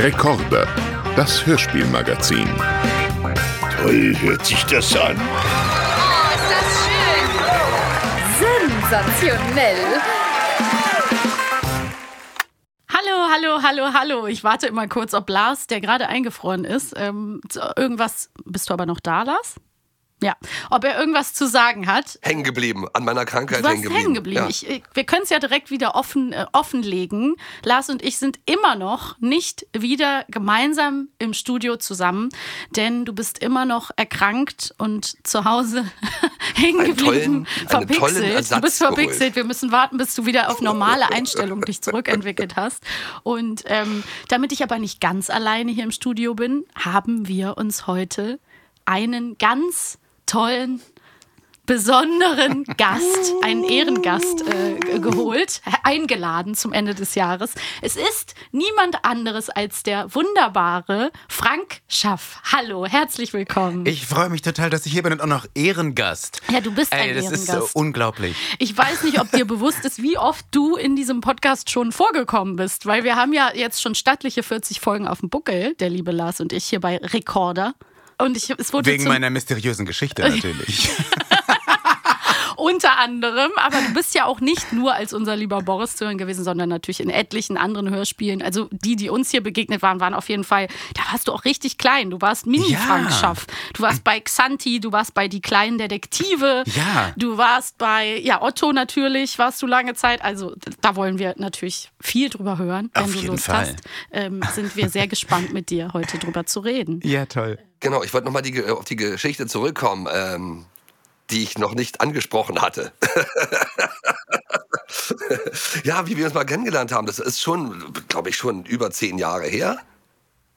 Rekorde, das Hörspielmagazin. Toll hört sich das an. Oh, ist das schön! Sensationell! Hallo, hallo, hallo, hallo. Ich warte immer kurz, ob Lars, der gerade eingefroren ist, ähm, irgendwas. Bist du aber noch da, Lars? Ja, ob er irgendwas zu sagen hat. Hängen geblieben, an meiner Krankheit hängen geblieben. hängen geblieben. Ja. Ich, ich, wir können es ja direkt wieder offen, äh, offenlegen. Lars und ich sind immer noch nicht wieder gemeinsam im Studio zusammen, denn du bist immer noch erkrankt und zu Hause hängen Einen geblieben. tollen- verpixelt. Du bist verpixelt. geholt. Wir müssen warten, bis du wieder auf normale Einstellung dich zurückentwickelt hast. Und ähm, damit ich aber nicht ganz alleine hier im Studio bin, haben wir uns heute einen ganz tollen besonderen Gast, einen Ehrengast äh, geholt, eingeladen zum Ende des Jahres. Es ist niemand anderes als der wunderbare Frank Schaff. Hallo, herzlich willkommen. Ich freue mich total, dass ich hier bin und auch noch Ehrengast. Ja, du bist ein Ey, das ist so Ehrengast. unglaublich. Ich weiß nicht, ob dir bewusst ist, wie oft du in diesem Podcast schon vorgekommen bist, weil wir haben ja jetzt schon stattliche 40 Folgen auf dem Buckel, der liebe Lars und ich hier bei Recorder. Und ich, es wurde Wegen meiner mysteriösen Geschichte natürlich. unter anderem, aber du bist ja auch nicht nur als unser lieber Boris zu hören gewesen, sondern natürlich in etlichen anderen Hörspielen. Also die, die uns hier begegnet waren, waren auf jeden Fall, da warst du auch richtig klein. Du warst Mini-Frank Ja. Schaff. Du warst bei Xanti, du warst bei Die kleinen Detektive. Ja. Du warst bei, ja, Otto natürlich, warst du lange Zeit. Also da wollen wir natürlich viel drüber hören. Wenn Auf du jeden Lust Fall. hast, ähm, sind wir sehr gespannt mit dir heute drüber zu reden. ja, toll. Genau, ich wollte nochmal auf die Geschichte zurückkommen, ähm, die ich noch nicht angesprochen hatte. ja, wie wir uns mal kennengelernt haben, das ist schon, glaube ich, schon über zehn Jahre her.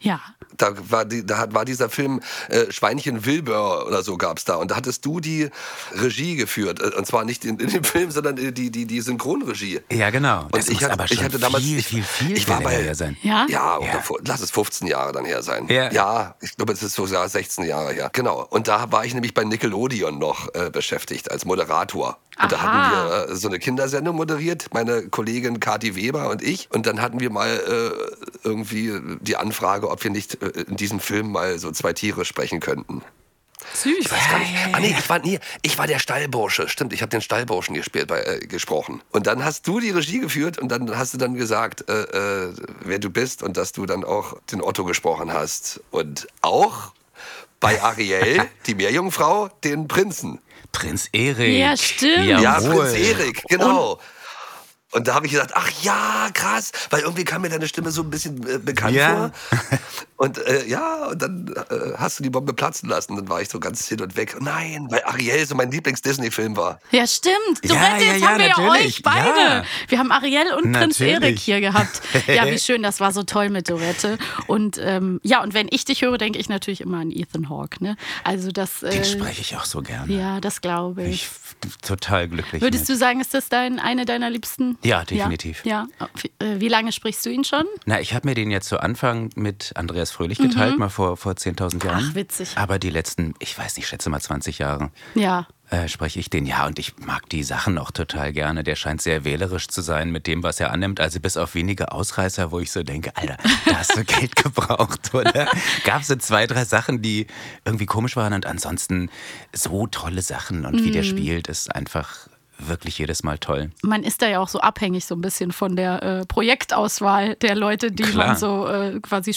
Ja. Da war, die, da hat- war dieser Film äh, Schweinchen Wilbur oder so gab's da. Und da hattest du die Regie geführt. Äh, Und zwar nicht in, in dem Film, sondern die, die, die Synchronregie. Ja, genau. Und Das ich muss hatte- aber ich schon hatte damals- viel, ich- viel, viel, ich war bei- her sein. Ja? Ja, Ja. vor- lass es 15 Jahre dann her sein. Ja. ich glaube, es ist sogar 16 Jahre her. Genau. Und da war ich nämlich bei Nickelodeon noch äh, beschäftigt als Moderator. Und da Aha. hatten wir äh, so eine Kindersendung moderiert, meine Kollegin Kathi Weber und ich. Und dann hatten wir mal äh, irgendwie die Anfrage, ob wir nicht äh, in diesem Film mal so zwei Tiere sprechen könnten. Süß. Ich weiß gar nicht. Ah, nee, ich war, nee, ich war der Stallbursche. Stimmt, ich habe den Stallburschen gespielt, bei, äh, gesprochen. Und dann hast du die Regie geführt und dann hast du dann gesagt, äh, äh, wer du bist und dass du dann auch den Otto gesprochen hast. Und auch bei Ariel, die Meerjungfrau, den Prinzen. Prinz Erik. Ja, stimmt. Ja, Jawohl. Prinz Erik, genau. Und da habe ich gesagt, ach ja, krass, weil irgendwie kam mir deine Stimme so ein bisschen äh, bekannt Ja. vor. Und äh, ja, und dann äh, hast du die Bombe platzen lassen. Dann war ich so ganz hin und weg. Nein, weil Ariel so mein Lieblings-Disney-Film war. Ja, stimmt. Ja, Dorette, ja, jetzt ja, haben wir ja euch beide. Ja. Wir haben Ariel und Prinz Natürlich. Erik hier gehabt. Ja, wie schön, das war so toll mit Dorette. Und ähm, ja, und wenn ich dich höre, denke ich natürlich immer an Ethan Hawke. Ne? Also das. Äh, Den spreche ich auch so gerne. ja, das glaube ich. Ich total glücklich. Würdest mit. du sagen, ist das dein eine deiner liebsten? Ja, definitiv. Ja. ja. Wie- äh, Wie lange sprichst du ihn schon? Na, ich habe mir den jetzt zu Anfang mit Andreas Fröhlich geteilt, mal vor, vor 10.000 Jahren. Mhm. Ach, witzig. Aber die letzten, ich weiß nicht, schätze mal 20 Jahre, Ja. äh, spreche ich den. Ja, und ich mag die Sachen auch total gerne. Der scheint sehr wählerisch zu sein mit dem, was er annimmt. Also bis auf wenige Ausreißer, wo ich so denke, Alter, da hast du Geld gebraucht, oder? Gab es so zwei, drei Sachen, die irgendwie komisch waren und ansonsten so tolle Sachen. Und wie Mhm. der spielt, ist einfach wirklich jedes Mal toll. Man ist da ja auch so abhängig so ein bisschen von der äh, Projektauswahl der Leute, die Klar. man so äh, quasi,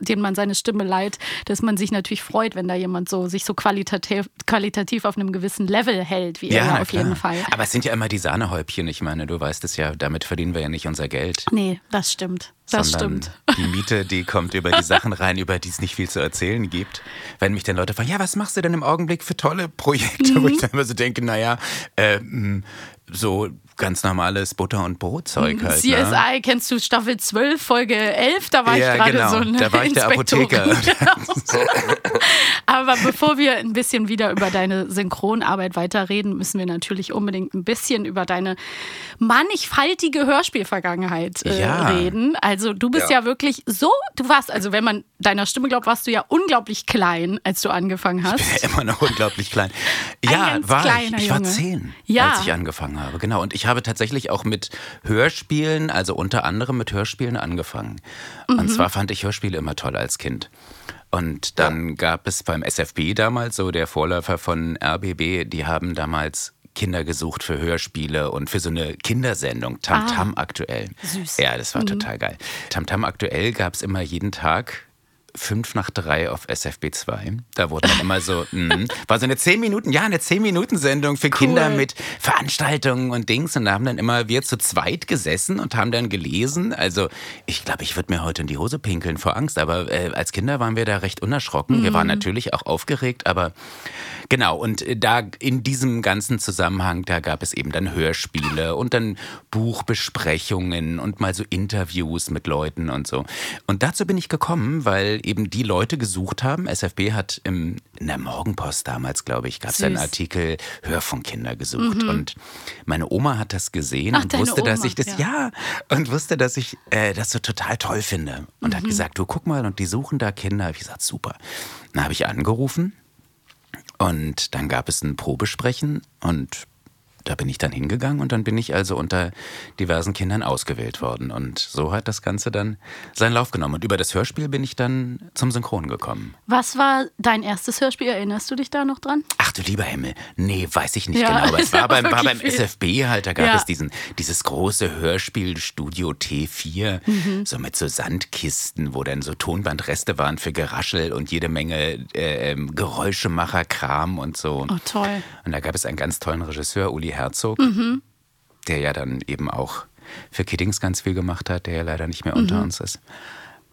denen man seine Stimme leiht, dass man sich natürlich freut, wenn da jemand so sich so qualitativ, qualitativ auf einem gewissen Level hält, wie er ja auf klar. jeden Fall. Aber es sind ja immer die Sahnehäubchen. Ich meine, du weißt es ja, damit verdienen wir ja nicht unser Geld. Nee, das stimmt. Das sondern stimmt. die Miete, die kommt über die Sachen rein, über die es nicht viel zu erzählen gibt. Wenn mich dann Leute fragen, ja, was machst du denn im Augenblick für tolle Projekte? Wo Mhm. ich dann immer so denke, naja, äh, mh, so ganz normales Butter- und Brotzeug halt. CSI, Ne? kennst du Staffel 12, Folge 11? Da war Ja, ich gerade genau. so eine Da war ich der. Apotheker. Genau. Aber bevor wir ein bisschen wieder über deine Synchronarbeit weiterreden, müssen wir natürlich unbedingt ein bisschen über deine mannigfaltige Hörspielvergangenheit äh, Ja. reden. Also du bist ja. Ja. wirklich so, du warst, also wenn man deiner Stimme glaubt, warst du ja unglaublich klein, als du angefangen hast. Ja, immer noch unglaublich klein. Ein Ja, war ich. Ich war Junge. zehn, Ja. als ich angefangen angefangen habe. Genau. Und ich habe tatsächlich auch mit Hörspielen, also unter anderem mit Hörspielen angefangen. Mhm. Und zwar fand ich Hörspiele immer toll als Kind. Und dann ja. gab es beim SFB damals, so der Vorläufer von RBB, die haben damals Kinder gesucht für Hörspiele und für so eine Kindersendung, Tam Tam ah, aktuell. Süß. Ja, das war mhm. total geil. Tam Tam aktuell gab es immer jeden Tag fünf nach drei auf SFB 2. Da wurde dann immer so, mh, war so eine zehn Minuten, ja, eine zehn Minuten Sendung für cool. Kinder mit Veranstaltungen und Dings. Und da haben dann immer wir zu zweit gesessen und haben dann gelesen. Also ich glaube, ich würde mir heute in die Hose pinkeln vor Angst. Aber äh, als Kinder waren wir da recht unerschrocken. Mhm. Wir waren mhm. natürlich auch aufgeregt, aber Genau, und äh, da in diesem ganzen Zusammenhang, da gab es eben dann Hörspiele und dann Buchbesprechungen und mal so Interviews mit Leuten und so. Und dazu bin ich gekommen, weil eben die Leute gesucht haben. SFB hat im, in der Morgenpost damals, glaube ich, gab es einen Artikel Hörfunkkinder gesucht. Mhm. Und meine Oma hat das gesehen Ach, und wusste, Oma, dass ich das, ja. ja, und wusste, dass ich äh, das so total toll finde. Und mhm. hat gesagt, du guck mal, und die suchen da Kinder. Ich gesagt, super. Dann habe ich angerufen und dann gab es ein Probesprechen und da bin ich dann hingegangen und dann bin ich also unter diversen Kindern ausgewählt worden. Und so hat das Ganze dann seinen Lauf genommen. Und über das Hörspiel bin ich dann zum Synchron gekommen. Was war dein erstes Hörspiel? Erinnerst du dich da noch dran? Ach du lieber Himmel. Nee, weiß ich nicht ja, genau. Aber es war beim, war beim SFB halt, da gab ja. es diesen, dieses große Hörspielstudio T4, mhm. so mit so Sandkisten, wo dann so Tonbandreste waren für Geraschel und jede Menge äh, ähm, Geräuschemacher-Kram und so. Oh, toll. Und da gab es einen ganz tollen Regisseur, Uli Herzog, mhm. der ja dann eben auch für Kiddings ganz viel gemacht hat, der ja leider nicht mehr unter mhm. uns ist.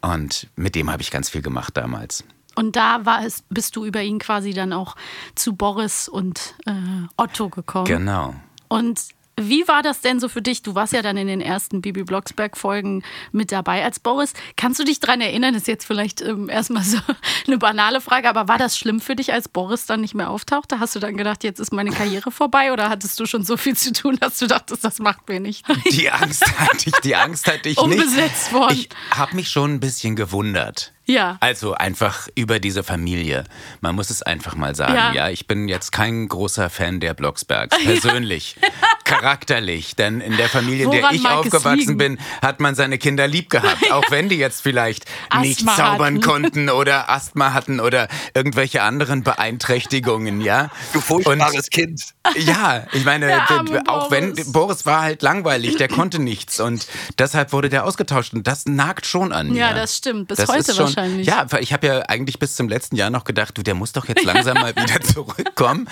Und mit dem habe ich ganz viel gemacht damals. Und da war es, bist du über ihn quasi dann auch zu Boris und äh, Otto gekommen. Genau. Und wie war das denn so für dich? Du warst ja dann in den ersten Bibi Blocksberg-Folgen mit dabei als Boris. Kannst du dich daran erinnern? Das ist jetzt vielleicht ähm, erstmal so eine banale Frage, aber war das schlimm für dich, als Boris dann nicht mehr auftauchte? Hast du dann gedacht, jetzt ist meine Karriere vorbei oder hattest du schon so viel zu tun, dass du dachtest, das macht mir nicht? Die Angst hatte ich, die Angst hatte ich nicht. Umbesetzt worden. Ich habe mich schon ein bisschen gewundert. Ja. Also einfach über diese Familie. Man muss es einfach mal sagen. Ja, ja ich bin jetzt kein großer Fan der Blocksbergs, persönlich, ja. charakterlich. Denn in der Familie, in der ich aufgewachsen bin, hat man seine Kinder lieb gehabt. Auch wenn die jetzt vielleicht Asthma nicht zaubern hatten. konnten oder Asthma hatten oder irgendwelche anderen Beeinträchtigungen, ja. Du furchtbares Und, Kind. Ja, ich meine, auch Boris. wenn Boris war halt langweilig, der konnte nichts und deshalb wurde der ausgetauscht und das nagt schon an. Ja, das stimmt. Bis das heute schon, wahrscheinlich. Ja, ich habe ja eigentlich bis zum letzten Jahr noch gedacht, du, der muss doch jetzt langsam mal wieder zurückkommen.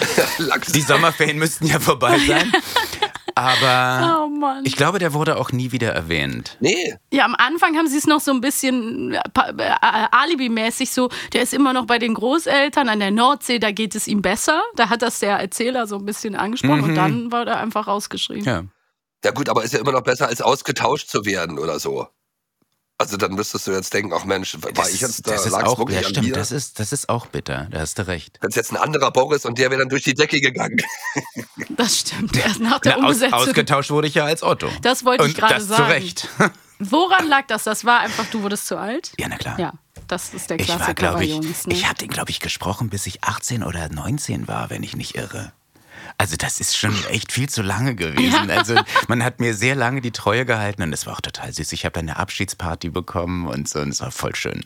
Die Sommerferien müssten ja vorbei sein. Aber oh ich glaube, der wurde auch nie wieder erwähnt. Nee. Ja, am Anfang haben sie es noch so ein bisschen äh, äh, alibimäßig so, der ist immer noch bei den Großeltern an der Nordsee, da geht es ihm besser. Da hat das der Erzähler so ein bisschen angesprochen mhm. und dann war er einfach rausgeschrieben. Ja. Ja gut, aber ist ja immer noch besser, als ausgetauscht zu werden oder so. Also dann müsstest du jetzt denken, ach Mensch, war das ich jetzt da, das ist auch, wirklich ja, stimmt, mir? Das ist, das ist auch bitter, da hast du recht. Das ist jetzt ein anderer Boris und der wäre dann durch die Decke gegangen. Das stimmt, erst nach der Na, Umsetzung. Aus, ausgetauscht wurde ich ja als Otto. Das wollte ich gerade sagen. zu Recht. Woran lag das? Das war einfach, du wurdest zu alt? Ja, na klar. Ja, das ist der Klassiker ich war, glaube ich, Jungs. Ne? Ich habe den, glaube ich, gesprochen, bis ich 18 oder 19 war, wenn ich nicht irre. Also das ist schon echt viel zu lange gewesen. Also man hat mir sehr lange die Treue gehalten und es war auch total süß. Ich habe eine Abschiedsparty bekommen und so und es war voll schön.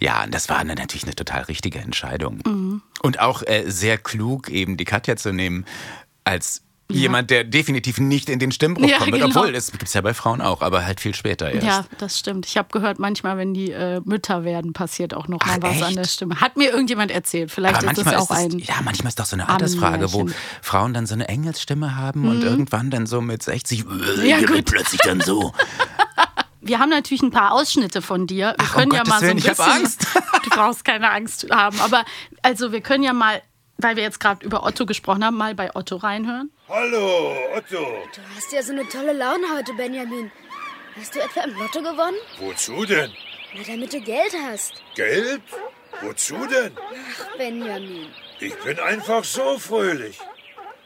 Ja, und das war natürlich eine total richtige Entscheidung. Mhm. Und auch äh, sehr klug, eben die Katja zu nehmen als ja. jemand, der definitiv nicht in den Stimmbruch ja, kommt. Genau. Obwohl, das gibt es ja bei Frauen auch, aber halt viel später erst. Ja, das stimmt. Ich habe gehört, manchmal, wenn die äh, Mütter werden, passiert auch noch mal Ach, was echt? an der Stimme. Hat mir irgendjemand erzählt. Vielleicht aber ist das auch ist das, ein. Ja, manchmal ist doch so eine Altersfrage, wo Frauen dann so eine Engelsstimme haben mhm. und irgendwann dann so mit 60 ja, gut. plötzlich dann so. Wir haben natürlich ein paar Ausschnitte von dir. Wir Ach, können um ja mal so ein bisschen. Ich habe Angst. du brauchst keine Angst haben. Aber also wir können ja mal weil wir jetzt gerade über Otto gesprochen haben, mal bei Otto reinhören? Hallo, Otto. Du hast ja so eine tolle Laune heute, Benjamin. Hast du etwa im Lotto gewonnen? Wozu denn? Na, damit du Geld hast. Geld? Wozu denn? Ach, Benjamin. Ich bin einfach so fröhlich.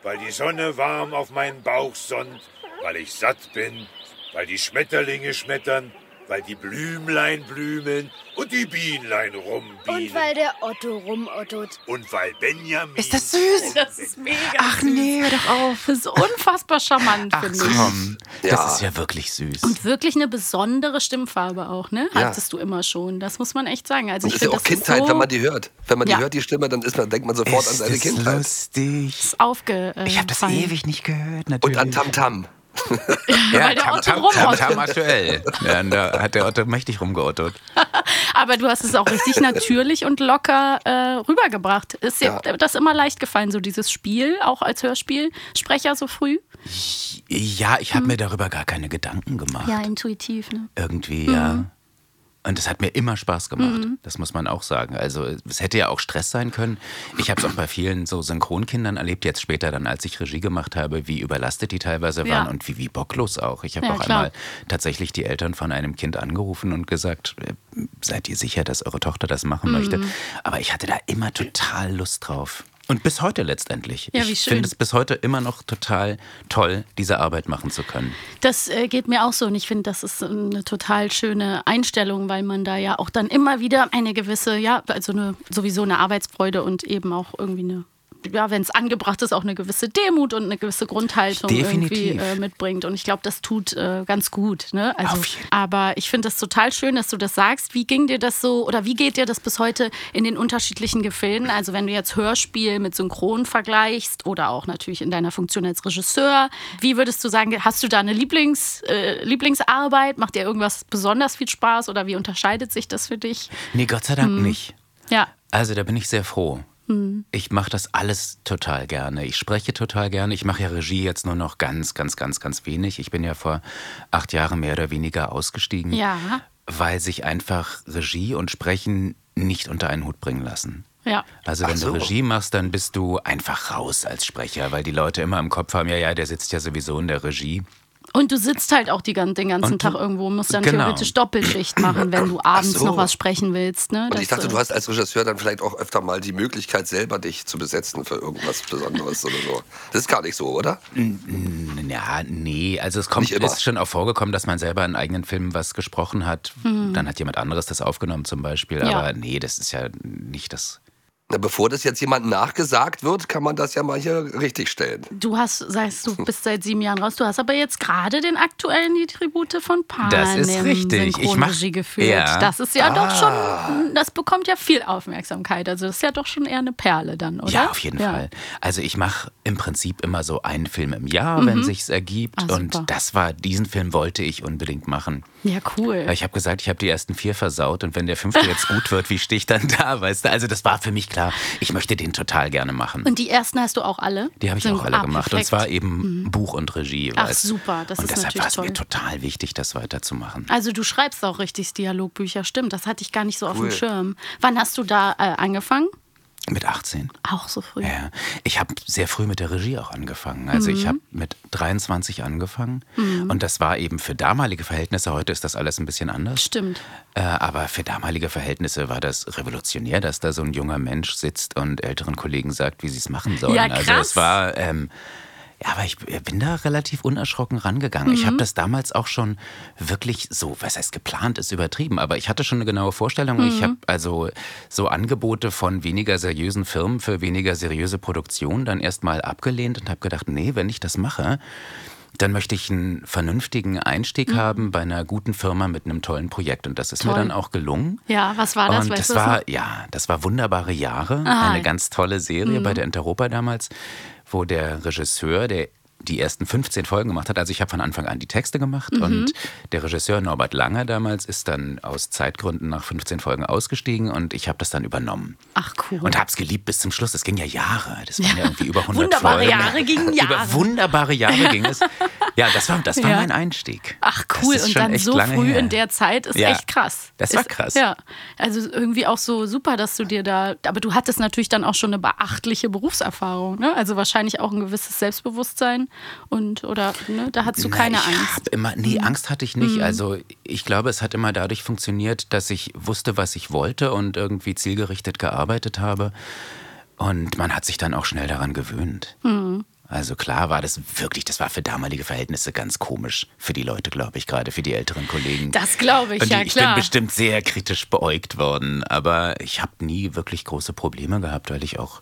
Weil die Sonne warm auf meinen Bauch sonnt, weil ich satt bin, weil die Schmetterlinge schmettern weil die Blümlein blümen und die Bienlein rumbienen. Und weil der Otto rumottot. Und weil Benjamin... Ist das süß? Das ist mega. Ach nee, hör doch auf. Das ist unfassbar charmant, Ach finde ich. komm, Ja. das ist ja wirklich süß. Und wirklich eine besondere Stimmfarbe auch, ne? Ja. Hattest du immer schon. Das muss man echt sagen. Also Und ich ist ja auch das Kindheit, ist so wenn man die hört. Wenn man Ja. die hört, die Stimme, dann ist man, denkt man sofort an ist seine das Kindheit. lustig. aufge. Äh, Ich habe das ewig nicht gehört, Und natürlich. an Tamtam. Ja, weil der Tam Otto Tam, Tam, rumottet. Tam aktuell. Ja, da hat der Otto mächtig rumgeottot. Aber du hast es auch richtig natürlich und locker äh, rübergebracht. Ist dir Ja. das immer leicht gefallen, so dieses Spiel, auch als Hörspielsprecher so früh? Ja, ich habe mir darüber gar keine Gedanken gemacht. Ja, intuitiv, ne? Irgendwie, ja. Und es hat mir immer Spaß gemacht, das muss man auch sagen. Also es hätte ja auch Stress sein können. Ich habe es auch bei vielen so Synchronkindern erlebt, jetzt später dann, als ich Regie gemacht habe, wie überlastet die teilweise Ja. waren und wie, wie bocklos auch. Ich habe Ja, auch klar. einmal tatsächlich die Eltern von einem Kind angerufen und gesagt, äh, seid ihr sicher, dass eure Tochter das machen Mhm. möchte? Aber ich hatte da immer total Lust drauf. Und bis heute letztendlich. Ja, wie ich finde es bis heute immer noch total toll, diese Arbeit machen zu können. Das äh, geht mir auch so und ich finde, das ist eine total schöne Einstellung, weil man da ja auch dann immer wieder eine gewisse, ja, also eine, sowieso eine Arbeitsfreude und eben auch irgendwie eine, ja, wenn es angebracht ist, auch eine gewisse Demut und eine gewisse Grundhaltung Definitiv. irgendwie äh, mitbringt. Und ich glaube, das tut äh, ganz gut. Ne? Also, aber ich finde das total schön, dass du das sagst. Wie ging dir das so oder wie geht dir das bis heute in den unterschiedlichen Gefilden? Also wenn du jetzt Hörspiel mit Synchron vergleichst oder auch natürlich in deiner Funktion als Regisseur, wie würdest du sagen, hast du da eine Lieblings, äh, Lieblingsarbeit? Macht dir irgendwas besonders viel Spaß oder wie unterscheidet sich das für dich? Nee, Gott sei Dank nicht. Ja. Also da bin ich sehr froh. Mhm. Ich mache das alles total gerne. Ich spreche total gerne. Ich mache ja Regie jetzt nur noch ganz, ganz, ganz, ganz wenig. Ich bin ja vor acht Jahren mehr oder weniger ausgestiegen, Ja. weil sich einfach Regie und Sprechen nicht unter einen Hut bringen lassen. Ja. Also wenn so. du Regie machst, dann bist du einfach raus als Sprecher, weil die Leute immer im Kopf haben, ja, ja, der sitzt ja sowieso in der Regie. Und du sitzt halt auch die, den ganzen Und- Tag irgendwo und musst dann Genau. theoretisch Doppelschicht machen, wenn du abends so. noch was sprechen willst. Ne? Und ich dachte, du hast als Regisseur dann vielleicht auch öfter mal die Möglichkeit, selber dich zu besetzen für irgendwas Besonderes oder so. Das ist gar nicht so, oder? Ja, nee, also es kommt, ist schon auch vorgekommen, dass man selber in eigenen Filmen was gesprochen hat. Dann hat jemand anderes das aufgenommen zum Beispiel. Mhm. Ja. Aber nee, das ist ja nicht das. Na, bevor das jetzt jemandem nachgesagt wird, kann man das ja mal hier richtig stellen. Du hast, sagst du, bist seit sieben Jahren raus. Du hast aber jetzt gerade den aktuellen Die Tribute von Panem Das ist richtig. Ich mach- geführt. Ja. Das ist ja doch Ah. schon, das bekommt ja viel Aufmerksamkeit. Also das ist ja doch schon eher eine Perle dann, oder? Ja, auf jeden Ja. Fall. Also ich mache im Prinzip immer so einen Film im Jahr, wenn sich's ergibt. Mhm. Ah, und das war, diesen Film wollte ich unbedingt machen. Ja, cool. Ich habe gesagt, ich habe die ersten vier versaut und wenn der fünfte jetzt gut wird, wie stehe ich dann da, weißt du? Also das war für mich klar. Ich möchte den total gerne machen. Und die ersten hast du auch alle? Die habe ich Sind- auch alle ah, gemacht. Und perfekt. zwar eben Buch und Regie. Ach, weißt super, das und ist deshalb war es mir total wichtig, das weiterzumachen. Also du schreibst auch richtig Dialogbücher, stimmt. Das hatte ich gar nicht so auf dem Cool. Schirm. Wann hast du da äh, angefangen? Mit 18. Auch so früh. Ja, ich habe sehr früh mit der Regie auch angefangen. Also Mhm. ich habe mit 23 angefangen und das war eben für damalige Verhältnisse, heute ist das alles ein bisschen anders. Stimmt. Äh, aber für damalige Verhältnisse war das revolutionär, dass da so ein junger Mensch sitzt und älteren Kollegen sagt, wie sie es machen sollen. Ja, Also krass. es war... Ähm, ja, aber ich bin da relativ unerschrocken rangegangen. Ich Mhm. habe das damals auch schon wirklich so, was heißt geplant, ist übertrieben, aber ich hatte schon eine genaue Vorstellung. Ich Mhm. habe also so Angebote von weniger seriösen Firmen für weniger seriöse Produktionen dann erstmal abgelehnt und habe gedacht, nee, wenn ich das mache, dann möchte ich einen vernünftigen Einstieg haben bei einer guten Firma mit einem tollen Projekt. Und das ist mir Mhm. Toll. dann auch gelungen. Ja, was war das? Und Weißt das war, noch? ja, das war wunderbare Jahre. Ah. Eine ganz tolle Serie bei der Interopa damals, wo der Regisseur, der die ersten 15 Folgen gemacht hat. Also ich habe von Anfang an die Texte gemacht Mhm. und der Regisseur Norbert Langer damals ist dann aus Zeitgründen nach 15 Folgen ausgestiegen und ich habe das dann übernommen. Ach cool. Und habe es geliebt bis zum Schluss. Das ging ja Jahre. Das waren ja irgendwie über 100 Wunderbare Folgen. Jahre gingen Jahre. Über wunderbare Jahre ging es. Ja, das war, das war Ja. mein Einstieg. Ach cool, und dann so früh her. in der Zeit ist Ja. echt krass. Das war ist, krass. Ja, also irgendwie auch so super, dass du dir da, aber du hattest natürlich dann auch schon eine beachtliche Berufserfahrung, ne? Also wahrscheinlich auch ein gewisses Selbstbewusstsein und oder ne, da hattest du keine Na, ich Angst. Hab immer, nee, Angst hatte ich nicht. Also ich glaube, es hat immer dadurch funktioniert, dass ich wusste, was ich wollte und irgendwie zielgerichtet gearbeitet habe. Und man hat sich dann auch schnell daran gewöhnt. Also klar war das wirklich, das war für damalige Verhältnisse ganz komisch für die Leute, glaube ich, gerade für die älteren Kollegen. Das glaube ich, Und ja ich klar. bin bestimmt sehr kritisch beäugt worden, aber ich habe nie wirklich große Probleme gehabt, weil ich auch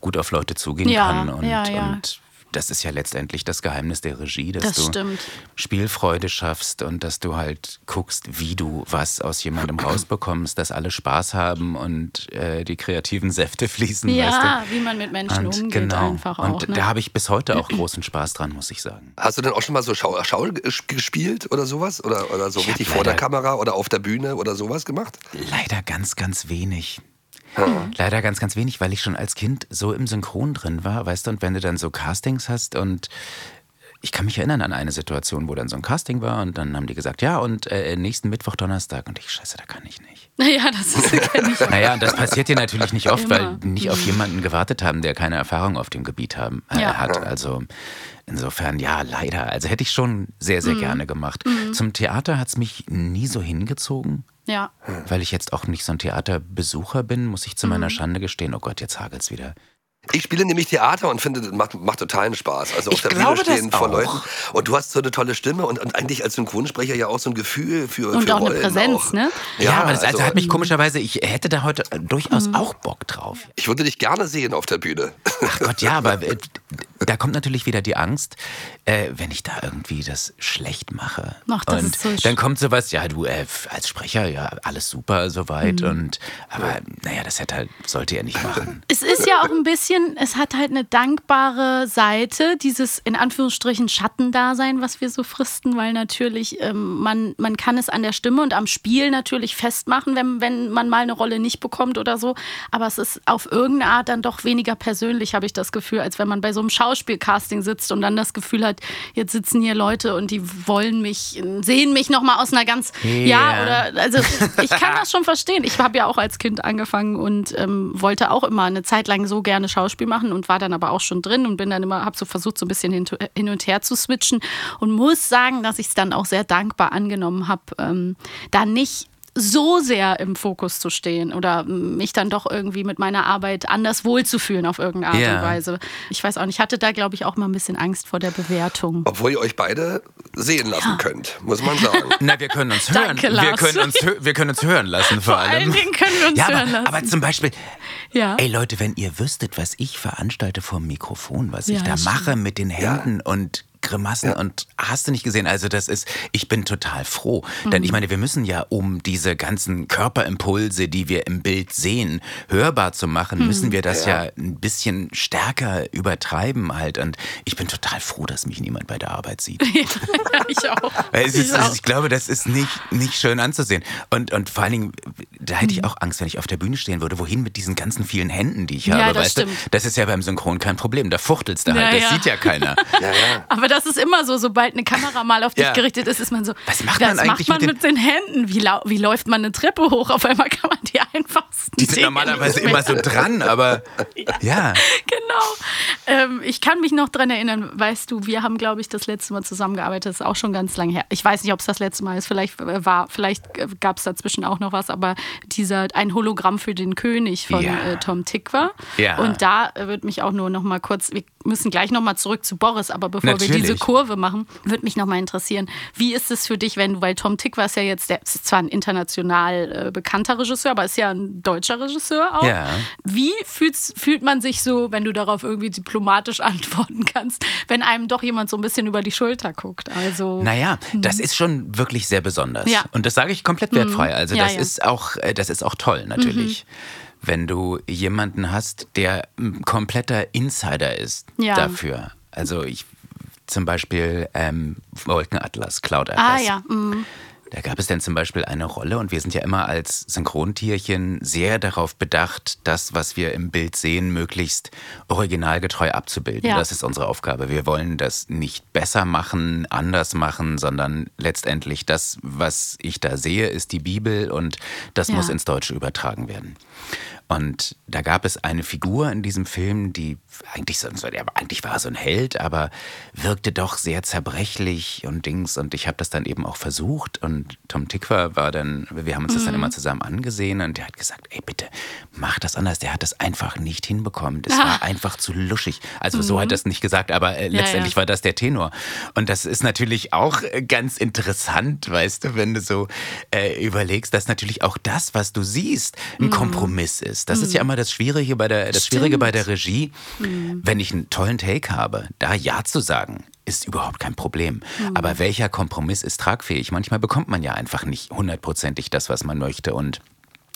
gut auf Leute zugehen Ja, kann und, ja, ja. und das ist ja letztendlich das Geheimnis der Regie, dass Das du stimmt. Spielfreude schaffst und dass du halt guckst, wie du was aus jemandem rausbekommst, dass alle Spaß haben und äh, die kreativen Säfte fließen. ja, weißt du? wie man mit Menschen Und umgeht genau. einfach auch. und ne? da habe ich bis heute auch großen Spaß dran, muss ich sagen. Hast du denn auch schon mal so Schau, Schau ges- gespielt oder sowas? Oder, oder so Ich richtig vor der Kamera oder auf der Bühne oder sowas gemacht? Leider ganz, ganz wenig. Leider ganz, ganz wenig, weil ich schon als Kind so im Synchron drin war, weißt du, und wenn du dann so Castings hast und ich kann mich erinnern an eine Situation, wo dann so ein Casting war und dann haben die gesagt, ja, und äh, nächsten Mittwoch, Donnerstag. Und ich, scheiße, da kann ich nicht. Ja, das ist kenn ich. Naja, und das passiert dir natürlich nicht oft, weil Immer. nicht auf jemanden gewartet haben, der keine Erfahrung auf dem Gebiet haben, äh, Ja. hat. Also insofern, ja, leider. Also hätte ich schon sehr, sehr gerne gemacht. Zum Theater hat es mich nie so hingezogen. Ja. Weil ich jetzt auch nicht so ein Theaterbesucher bin, muss ich zu Mhm. meiner Schande gestehen, oh Gott, jetzt hagelt's wieder. Ich spiele nämlich Theater und finde, das macht, macht totalen Spaß. Also auf Ich der Bühne stehen vor. Leuten. Und du hast so eine tolle Stimme und, und eigentlich als Synchronsprecher ja auch so ein Gefühl für, Und für auch eine Rollen Präsenz, auch. ne? Ja, aber das also, also hat mich komischerweise, ich hätte da heute durchaus auch Bock drauf. ich würde dich gerne sehen auf der Bühne. Ach Gott, ja, aber äh, da kommt natürlich wieder die Angst, äh, wenn ich da irgendwie das schlecht mache. Ach, das und ist so sch- dann kommt sowas, ja, du äh, als Sprecher, ja, alles super soweit Mhm. und aber naja, das hätte halt, sollte er nicht machen. Es ist ja auch ein bisschen, es hat halt eine dankbare Seite, dieses in Anführungsstrichen Schattendasein, was wir so fristen, weil natürlich ähm, man, man kann es an der Stimme und am Spiel natürlich festmachen, wenn, wenn man mal eine Rolle nicht bekommt oder so. Aber es ist auf irgendeine Art dann doch weniger persönlich, habe ich das Gefühl, als wenn man bei so einem Schauspielcasting sitzt und dann das Gefühl hat, jetzt sitzen hier Leute und die wollen mich, sehen mich nochmal aus einer ganz, ja, Ja. oder also ich kann das schon verstehen. Ich habe ja auch als Kind angefangen und ähm, wollte auch immer eine Zeit lang so gerne Schauspiel machen und war dann aber auch schon drin und bin dann immer, habe so versucht, so ein bisschen hin, hin und her zu switchen und muss sagen, dass ich es dann auch sehr dankbar angenommen habe, ähm, da nicht so sehr im Fokus zu stehen oder mich dann doch irgendwie mit meiner Arbeit anders wohlzufühlen auf irgendeine Art Ja. und Weise. Ich weiß auch nicht, ich hatte da, glaube ich, auch mal ein bisschen Angst vor der Bewertung. Obwohl ihr euch beide sehen lassen könnt, muss man sagen. Na, wir können uns hören. Danke, wir, können uns, wir können uns hören lassen vor, Vor allen allem. Dingen können wir uns ja, hören aber, lassen. aber zum Beispiel, Ja. ey Leute, wenn ihr wüsstet, was ich veranstalte vom Mikrofon, was Ja, ich da das mache mit den Händen und Grimassen und hast du nicht gesehen, also das ist, ich bin total froh. Denn Mhm. ich meine, wir müssen ja, um diese ganzen Körperimpulse, die wir im Bild sehen, hörbar zu machen, Mhm. müssen wir das ja. ein bisschen stärker übertreiben halt. Und ich bin total froh, dass mich niemand bei der Arbeit sieht. Ja, ich auch. Es ist, ich auch. ich glaube, das ist nicht, nicht schön anzusehen. Und, und vor allen Dingen, da hätte Mhm. ich auch Angst, wenn ich auf der Bühne stehen würde. Wohin mit diesen ganzen vielen Händen, die ich habe? Ja, das weißt du? stimmt. Das ist ja beim Synchron kein Problem. Da fuchtelst du Ja, halt. Das ja. sieht ja keiner. Ja, ja. Aber das ist immer so, sobald eine Kamera mal auf dich Ja. gerichtet ist, ist man so, Was macht man eigentlich macht man mit mit den, Händen? Wie, wie läuft man eine Treppe hoch? Auf einmal kann man die einfachsten Die sind normalerweise immer so dran, aber ja. Genau. Ähm, ich kann mich noch dran erinnern, weißt du, wir haben, glaube ich, das letzte Mal zusammengearbeitet, das ist auch schon ganz lange her. Ich weiß nicht, ob es das letzte Mal ist, vielleicht äh, war, vielleicht gab es dazwischen auch noch was, aber dieser ein Hologramm für den König von Ja. äh, Tom Tick war. Ja. Und da äh, wird mich auch nur noch mal kurz, wir müssen gleich noch mal zurück zu Boris, aber bevor wir Natürlich. diese Kurve machen, würde mich noch mal interessieren, wie ist es für dich, wenn du, weil Tom Tick war es ja jetzt, der ist zwar ein international äh, bekannter Regisseur, aber ist ja ein deutscher Regisseur auch. Ja. Wie fühlt man sich so, wenn du darauf irgendwie diplomatisch antworten kannst, wenn einem doch jemand so ein bisschen über die Schulter guckt? Also Naja, das ist schon wirklich sehr besonders. Ja. Und das sage ich komplett wertfrei. Also Ja, das ist auch, äh, das ist auch toll natürlich. Wenn du jemanden hast, der ein kompletter Insider ist Ja. dafür. Also ich zum Beispiel ähm, Wolkenatlas, Cloud Atlas. ah ja, mm, Da gab es dann zum Beispiel eine Rolle und wir sind ja immer als Synchrontierchen sehr darauf bedacht, das, was wir im Bild sehen, möglichst originalgetreu abzubilden. Ja. Das ist unsere Aufgabe. Wir wollen das nicht besser machen, anders machen, sondern letztendlich das, was ich da sehe, ist die Bibel und das Ja. muss ins Deutsche übertragen werden. Und da gab es eine Figur in diesem Film, die eigentlich so, eigentlich war so ein Held, aber wirkte doch sehr zerbrechlich und Dings. Und ich habe das dann eben auch versucht. Und Tom Tickwer war dann, wir haben uns das dann Mhm. immer zusammen angesehen und der hat gesagt, ey bitte, mach das anders. Der hat das einfach nicht hinbekommen. Das war einfach zu luschig. Also so hat er es nicht gesagt, aber äh, Mhm. Ja, letztendlich ja. war das der Tenor. Und das ist natürlich auch äh, ganz interessant, weißt du, wenn du so äh, überlegst, dass natürlich auch das, was du siehst, ein Kompromiss ist. Das ist ja immer das Schwierige bei der, das Schwierige bei der Regie, wenn ich einen tollen Take habe, da Ja zu sagen. Ist überhaupt kein Problem. Aber welcher Kompromiss ist tragfähig? Manchmal bekommt man ja einfach nicht hundertprozentig das, was man möchte. Und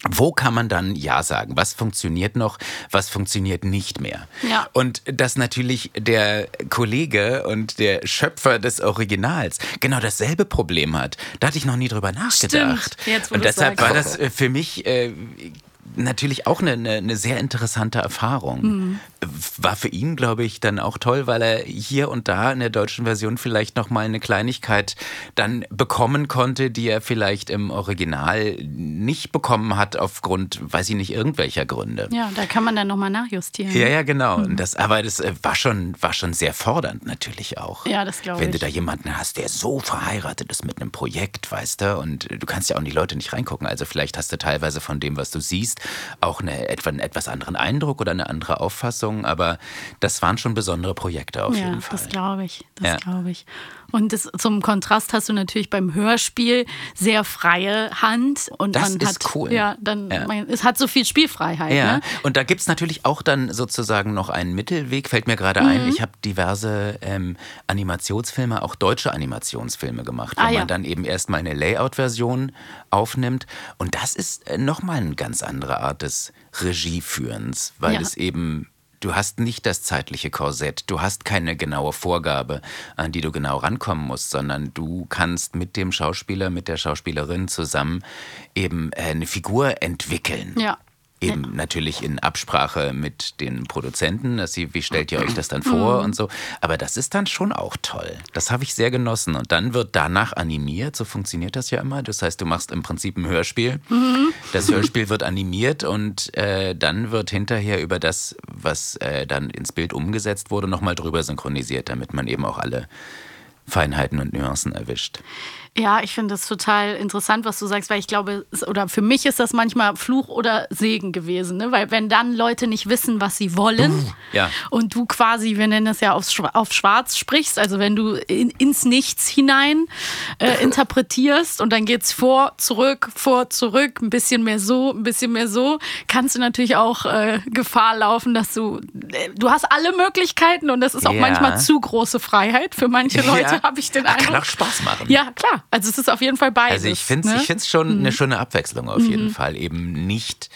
wo kann man dann Ja sagen? Was funktioniert noch? Was funktioniert nicht mehr? Ja. Und dass natürlich der Kollege und der Schöpfer des Originals genau dasselbe Problem hat. Da hatte ich noch nie drüber nachgedacht. Stimmt, jetzt, und deshalb war das äh, für mich äh, natürlich auch eine, eine, eine sehr interessante Erfahrung. Mhm. War für ihn, glaube ich, dann auch toll, weil er hier und da in der deutschen Version vielleicht noch mal eine Kleinigkeit dann bekommen konnte, die er vielleicht im Original nicht bekommen hat aufgrund, weiß ich nicht, irgendwelcher Gründe. Ja, da kann man dann nochmal nachjustieren. Ja, ja, genau. Und das, aber das äh, war schon, war schon sehr fordernd natürlich auch. Ja, das glaube Wenn du ich. da jemanden hast, der so verheiratet ist mit einem Projekt, weißt du, und du kannst ja auch in die Leute nicht reingucken. Also vielleicht hast du teilweise von dem, was du siehst, auch eine, etwa einen etwas anderen Eindruck oder eine andere Auffassung. Aber das waren schon besondere Projekte auf ja, jeden Fall. das glaube ich. Das Ja. glaube ich. Und das, zum Kontrast hast du natürlich beim Hörspiel sehr freie Hand und Das man ist hat cool. ja dann Ja. Man, es hat so viel Spielfreiheit. Ja, Ne? und da gibt es natürlich auch dann sozusagen noch einen Mittelweg, fällt mir gerade Mhm. ein. Ich habe diverse ähm, Animationsfilme, auch deutsche Animationsfilme gemacht, wo Ah, ja. man dann eben erstmal eine Layout-Version aufnimmt. Und das ist äh, nochmal eine ganz andere Art des Regieführens, weil Ja. es eben. Du hast nicht das zeitliche Korsett, du hast keine genaue Vorgabe, an die du genau rankommen musst, sondern du kannst mit dem Schauspieler, mit der Schauspielerin zusammen eben äh, eine Figur entwickeln. Ja. Eben natürlich in Absprache mit den Produzenten, dass sie, wie stellt ihr euch das dann vor Mhm. und so. Aber das ist dann schon auch toll. Das habe ich sehr genossen. Und dann wird danach animiert, so funktioniert das ja immer. Das heißt, du machst im Prinzip ein Hörspiel. Mhm. Das Hörspiel wird animiert und äh, dann wird hinterher über das, was äh, dann ins Bild umgesetzt wurde, nochmal drüber synchronisiert, damit man eben auch alle Feinheiten und Nuancen erwischt. Ja, ich finde das total interessant, was du sagst, weil ich glaube, es- oder für mich ist das manchmal Fluch oder Segen gewesen, ne? weil wenn dann Leute nicht wissen, was sie wollen ja. und du quasi, wir nennen es ja auf, auf Schwarz sprichst, also wenn du in, ins Nichts hinein äh, interpretierst und dann geht's vor, zurück, vor, zurück, ein bisschen mehr so, ein bisschen mehr so, kannst du natürlich auch äh, Gefahr laufen, dass du, äh, du hast alle Möglichkeiten und das ist auch Ja. manchmal zu große Freiheit für manche Leute, Ja. habe ich den Eindruck. Kann auch Spaß machen. Ja, klar. Also es ist auf jeden Fall beides. Also ich finde es ne? Mhm. ich find's schon eine schöne Abwechslung auf jeden Fall. Eben nicht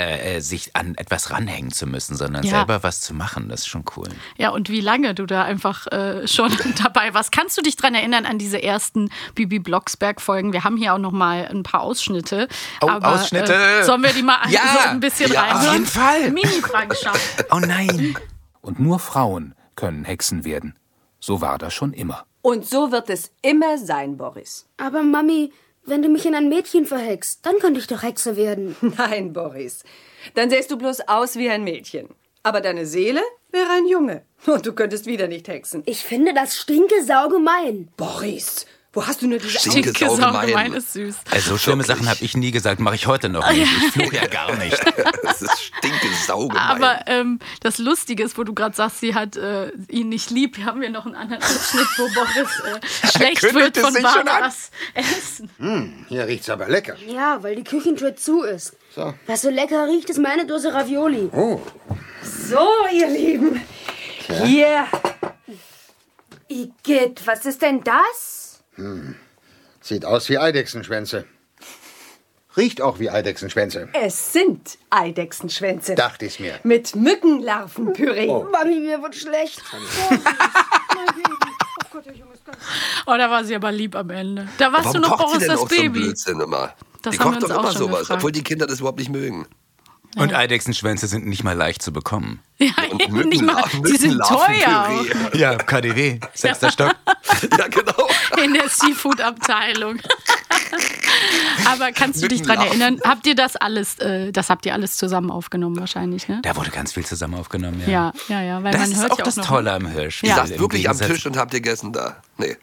äh, äh, sich an etwas ranhängen zu müssen, sondern Ja. selber was zu machen. Das ist schon cool. Ja, und wie lange du da einfach äh, schon dabei warst. Kannst du dich dran erinnern an diese ersten Bibi Blocksberg-Folgen? Wir haben hier auch noch mal ein paar Ausschnitte. Oh, aber, Ausschnitte! Äh, sollen wir die mal Ja! so ein bisschen Ja, reinhören? auf jeden Fall. Mini-Fragenschau. Oh nein. Und nur Frauen können Hexen werden. So war das schon immer. Und so wird es immer sein, Boris. Aber Mami, wenn du mich in ein Mädchen verhext, dann könnte ich doch Hexe werden. Nein, Boris. Dann sähst du bloß aus wie ein Mädchen. Aber deine Seele wäre ein Junge. Und du könntest wieder nicht hexen. Ich finde das stinke saugemein. Boris, wo hast du nur diese Stinke Dicke saugemein. Saugemein ist süß. Also so schlimme Sachen habe ich nie gesagt, mache ich heute noch nicht. Ich fluche ja gar nicht. Das ist stinke Saugemein. Aber ähm, das Lustige ist, wo du gerade sagst, sie hat äh, ihn nicht lieb. Hier haben wir noch einen anderen Ausschnitt, wo Boris äh, schlecht wird es von. Barbaras Essen. Hier riecht's aber lecker. Ja, weil die Küchentür zu ist. So. Was so lecker riecht, ist meine Dose Ravioli. Oh, So, ihr Lieben. Hier. Igitt, was ist denn das? Sieht aus wie Eidechsenschwänze. Riecht auch wie Eidechsenschwänze. Es sind Eidechsenschwänze. Dachte ich's mir. Mit Mückenlarvenpüree. Mami, mir wird schlecht. Oh, da war sie aber lieb am Ende. Da warst Warum du noch kocht sie Boris denn das auch so Baby. Blödsinn immer? Das die haben kocht wir doch uns auch immer schon sowas, gefragt. obwohl die Kinder das überhaupt nicht mögen. Und Eidechsenschwänze sind nicht mal leicht zu bekommen. Ja, eben nicht mal. Die sind teuer auch. Ja, KDW, sechster Stock. ja, genau. in der Seafood-Abteilung. Aber kannst du dich dran erinnern? Habt ihr das alles, äh, das habt ihr alles zusammen aufgenommen wahrscheinlich, ne? Da wurde ganz viel zusammen aufgenommen, ja. Ja, ja, ja, weil Das man ist hört auch ja das noch- Tolle am Hörspiel. Ihr saßt wirklich am Tisch und habt gegessen da. Nee.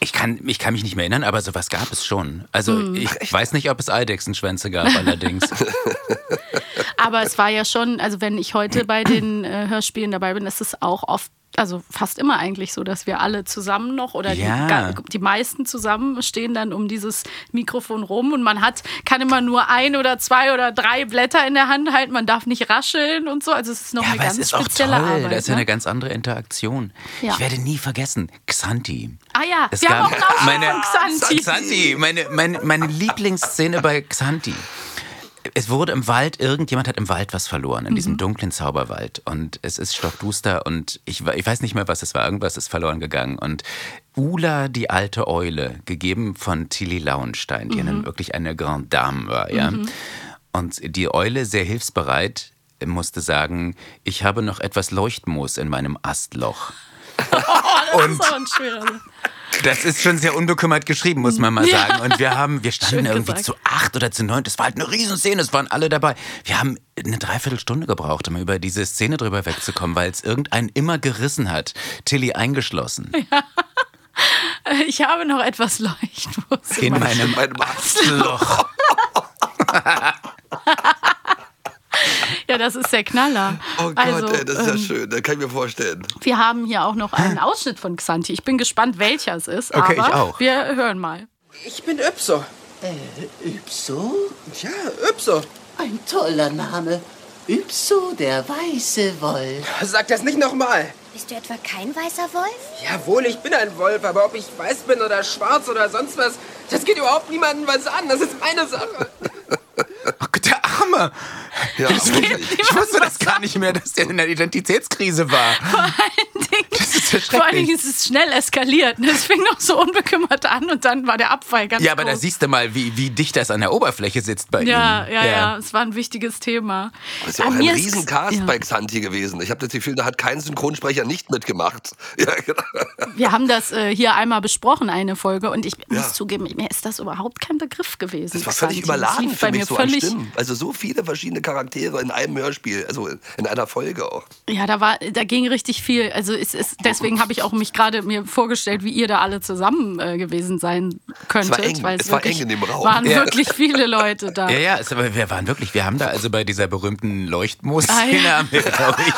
Ich kann, ich kann mich nicht mehr erinnern, aber sowas gab es schon. Also Hm. ich weiß nicht, ob es Eidechsenschwänze gab allerdings. Aber es war ja schon, also wenn ich heute bei den äh, Hörspielen dabei bin, ist es auch oft, also fast immer eigentlich so, dass wir alle zusammen noch oder Ja. die, die meisten zusammen stehen dann um dieses Mikrofon rum und man hat, kann immer nur ein oder zwei oder drei Blätter in der Hand halten, man darf nicht rascheln und so. Also es ist noch Ja, eine ganz spezielle. Arbeit. das ist ja ne? eine ganz andere Interaktion. Ja. Ich werde nie vergessen, Xanti. Ah ja, Es wir haben auch einen Ausschnitt meine, von Xanti. Xanti, meine, meine, meine Lieblingsszene bei Xanti. Es wurde im Wald, irgendjemand hat im Wald was verloren, in Mhm. diesem dunklen Zauberwald. Und es ist stockduster und ich, ich weiß nicht mehr, was es war. Irgendwas ist verloren gegangen. Und Ula, die alte Eule, gegeben von Tilly Lauenstein, die eine, wirklich eine Grande Dame war, ja. Mhm. Und die Eule, sehr hilfsbereit, musste sagen, ich habe noch etwas Leuchtmoos in meinem Astloch. Das Und- ist auch ein schwerer. Das ist schon sehr unbekümmert geschrieben, muss man mal Ja. sagen. Und wir haben, wir standen Schön irgendwie gesagt. zu acht oder zu neun. Das war halt eine Riesenszene, es waren alle dabei. Wir haben eine Dreiviertelstunde gebraucht, um über diese Szene drüber wegzukommen, weil es irgendeinen immer gerissen hat. Tilly eingeschlossen. Ich habe noch etwas Leuchtwurst. In meinem meinem Astloch. Ja, das ist der Knaller. Oh Gott, also, ey, das ist ja ähm, schön. Das kann ich mir vorstellen. Wir haben hier auch noch einen Ausschnitt von Xanti. Ich bin gespannt, welcher es ist. Okay, aber ich auch. Wir hören mal. Ich bin Ypso. Äh, Ypso? Ja, Ypso. Ein toller Name. Ypso, der weiße Wolf. Sag das nicht nochmal. Bist du etwa kein weißer Wolf? Jawohl, ich bin ein Wolf, aber ob ich weiß bin oder schwarz oder sonst was, das geht überhaupt niemandem was an. Das ist meine Sache. Oh Gott, der Arme. Ja, Das, wirklich. ich wusste das gar nicht mehr, dass der in der Identitätskrise war. Vor allen Dingen, Das ist ja vor allen Dingen schrecklich. ist es schnell eskaliert. ne? Es fing noch so unbekümmert an und dann war der Abfall ganz Ja, aber da groß. siehst du mal, wie, wie dicht das an der Oberfläche sitzt bei ja, ihm. ja, ja, es war ein wichtiges Thema. Das ist ja auch An ein Riesencast ja. bei Xanti gewesen. Ich habe das Gefühl, da hat kein Synchronsprecher nicht mitgemacht. Ja, genau. Wir haben das äh, hier einmal besprochen, eine Folge, und ich Ja. muss zugeben, mir ist das überhaupt kein Begriff gewesen. Das war Xanti. völlig überladen lief für bei mich mir so an völlig, Stimmen. Also so viele verschiedene Charaktere in einem Hörspiel, also in einer Folge auch. Ja, da war, da ging richtig viel. Also es ist, deswegen habe ich auch mich gerade mir vorgestellt, wie ihr da alle zusammen äh, gewesen sein könntet. eng, weil es war wirklich eng in dem Raum. Waren Ja. wirklich viele Leute da. Ja, ja, es, aber wir waren wirklich, wir haben da also bei dieser berühmten Leuchtmoos-Szene, Ah, ja. haben wir, glaube ich,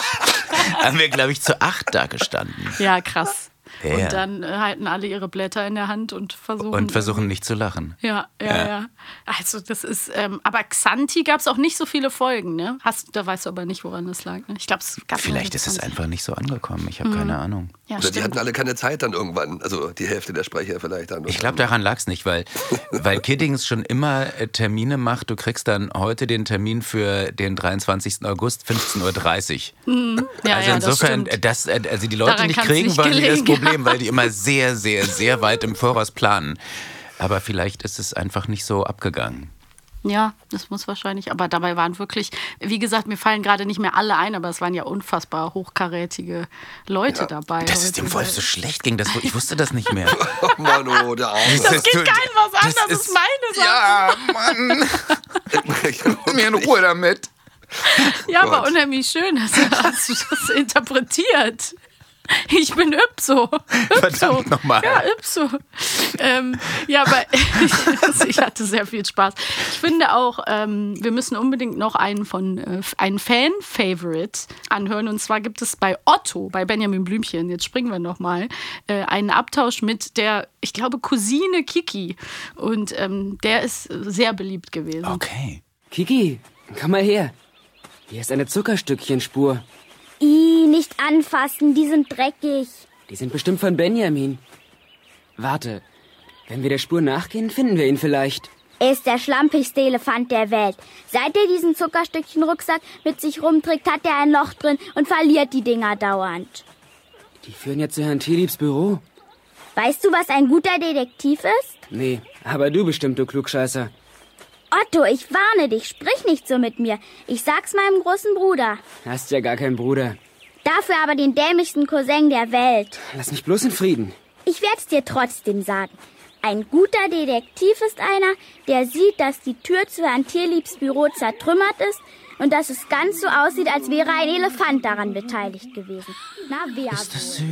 haben wir, glaube ich, zu acht da gestanden. Ja, krass. Ja. Und dann äh, halten alle ihre Blätter in der Hand und versuchen. Und versuchen nicht zu lachen. Ja, ja, Ja. ja. Also das ist, ähm, aber Xanti gab es auch nicht so viele Folgen, ne? Hast, da weißt du aber nicht, woran das lag. Ne? Ich glaube, es gab Vielleicht ist es 20. einfach nicht so angekommen. Ich habe Mhm. keine Ahnung. Ja, Oder die stimmt. hatten alle keine Zeit dann irgendwann. Also die Hälfte der Sprecher vielleicht dann. Ich glaube, daran lag es nicht, weil, weil Kiddings schon immer äh, Termine macht. Du kriegst dann heute den Termin für den 23. August, 15.30 Uhr. Mhm. Ja, also ja, das insofern, stimmt. äh, das, äh, also die Leute Daran nicht kriegen, nicht war nie das Problem, weil die immer sehr, sehr, sehr weit im Voraus planen. Aber vielleicht ist es einfach nicht so abgegangen. Ja, das muss wahrscheinlich. Aber dabei waren wirklich, wie gesagt, mir fallen gerade nicht mehr alle ein, aber es waren ja unfassbar hochkarätige Leute dabei. Dass es dem. Wolf so schlecht ging, das, ich wusste das nicht mehr. Oh Mann, oh, der Arme. Das geht keinem was an, das, ist, meine Sache. Ja, Mann. Mir in Ruhe damit. Ja, aber Gott. unheimlich schön, hast du, hast du das interpretiert. Ich bin Ypso. Ypso. Verdammt nochmal. Ja, Ypso. Ähm, ja, aber ich hatte sehr viel Spaß. Ich finde auch, ähm, wir müssen unbedingt noch einen von äh, einen Fan-Favorite anhören. Und zwar gibt es bei Otto, bei Benjamin Blümchen, jetzt springen wir nochmal, äh, einen Abtausch mit der, ich glaube, Cousine Kiki. Und ähm, der ist sehr beliebt gewesen. Okay. Kiki, komm mal her. Hier ist eine Zuckerstückchenspur. Ih, nicht anfassen, die sind dreckig. Die sind bestimmt von Benjamin. Warte, wenn wir der Spur nachgehen, finden wir ihn vielleicht. Er ist der schlampigste Elefant der Welt. Seit er diesen Zuckerstückchen-Rucksack mit sich rumträgt, hat er ein Loch drin und verliert die Dinger dauernd. Die führen ja zu Herrn Tilips Büro. Weißt du, was ein guter Detektiv ist? Nee, aber du bestimmt, du Klugscheißer. Otto, ich warne dich, sprich nicht so mit mir. Ich sag's meinem großen Bruder. Hast ja gar keinen Bruder. Dafür aber den dämlichsten Cousin der Welt. Lass mich bloß in Frieden. Ich werd's dir trotzdem sagen. Ein guter Detektiv ist einer, der sieht, dass die Tür zu Herrn Tierliebs Büro zertrümmert ist und dass es ganz so aussieht, als wäre ein Elefant daran beteiligt gewesen. Na, wer ist das süß?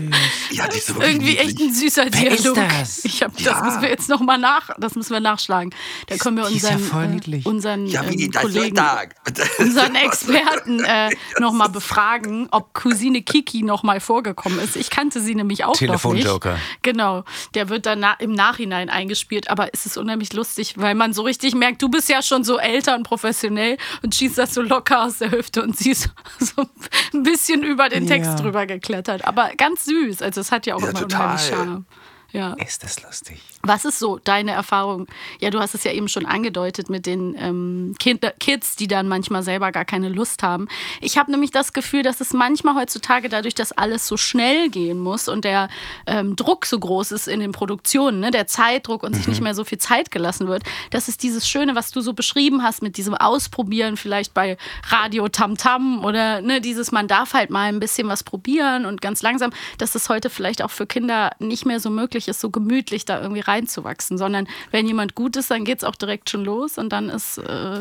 Ja, die ist so Irgendwie echt ein süßer Wer ist Dialog. das? Ich hab, das Ja. müssen wir jetzt noch mal nach, das müssen wir nachschlagen. Da können wir ist ja unseren, voll äh, niedlich. unseren Ja, wie ähm, das Kollegen, unseren Experten äh, noch mal befragen, ob Cousine Kiki noch mal vorgekommen ist. Ich kannte sie nämlich auch noch nicht. Telefonjoker. Genau, der wird dann na im Nachhinein eingespielt, aber es ist unheimlich lustig, weil man so richtig merkt, du bist ja schon so älter und professionell und schießt das so locker aus der Hüfte und sie ist so ein bisschen über den Text Ja. drüber geklettert, aber ganz süß. Also es hat ja auch Ja, immer total. unheimlich Charme. Ja. Ist das lustig? Was ist so deine Erfahrung? Ja, du hast es ja eben schon angedeutet mit den ähm, Kinder, Kids, die dann manchmal selber gar keine Lust haben. Ich habe nämlich das Gefühl, dass es manchmal heutzutage dadurch, dass alles so schnell gehen muss und der ähm, Druck so groß ist in den Produktionen, ne, der Zeitdruck und sich nicht mehr so viel Zeit gelassen wird, dass es dieses Schöne, was du so beschrieben hast mit diesem Ausprobieren, vielleicht bei Radio Tamtam oder ne, dieses, man darf halt mal ein bisschen was probieren und ganz langsam, dass es heute vielleicht auch für Kinder nicht mehr so möglich ist, so gemütlich da irgendwie reinzuwachsen, sondern wenn jemand gut ist, dann geht es auch direkt schon los und dann ist. Äh,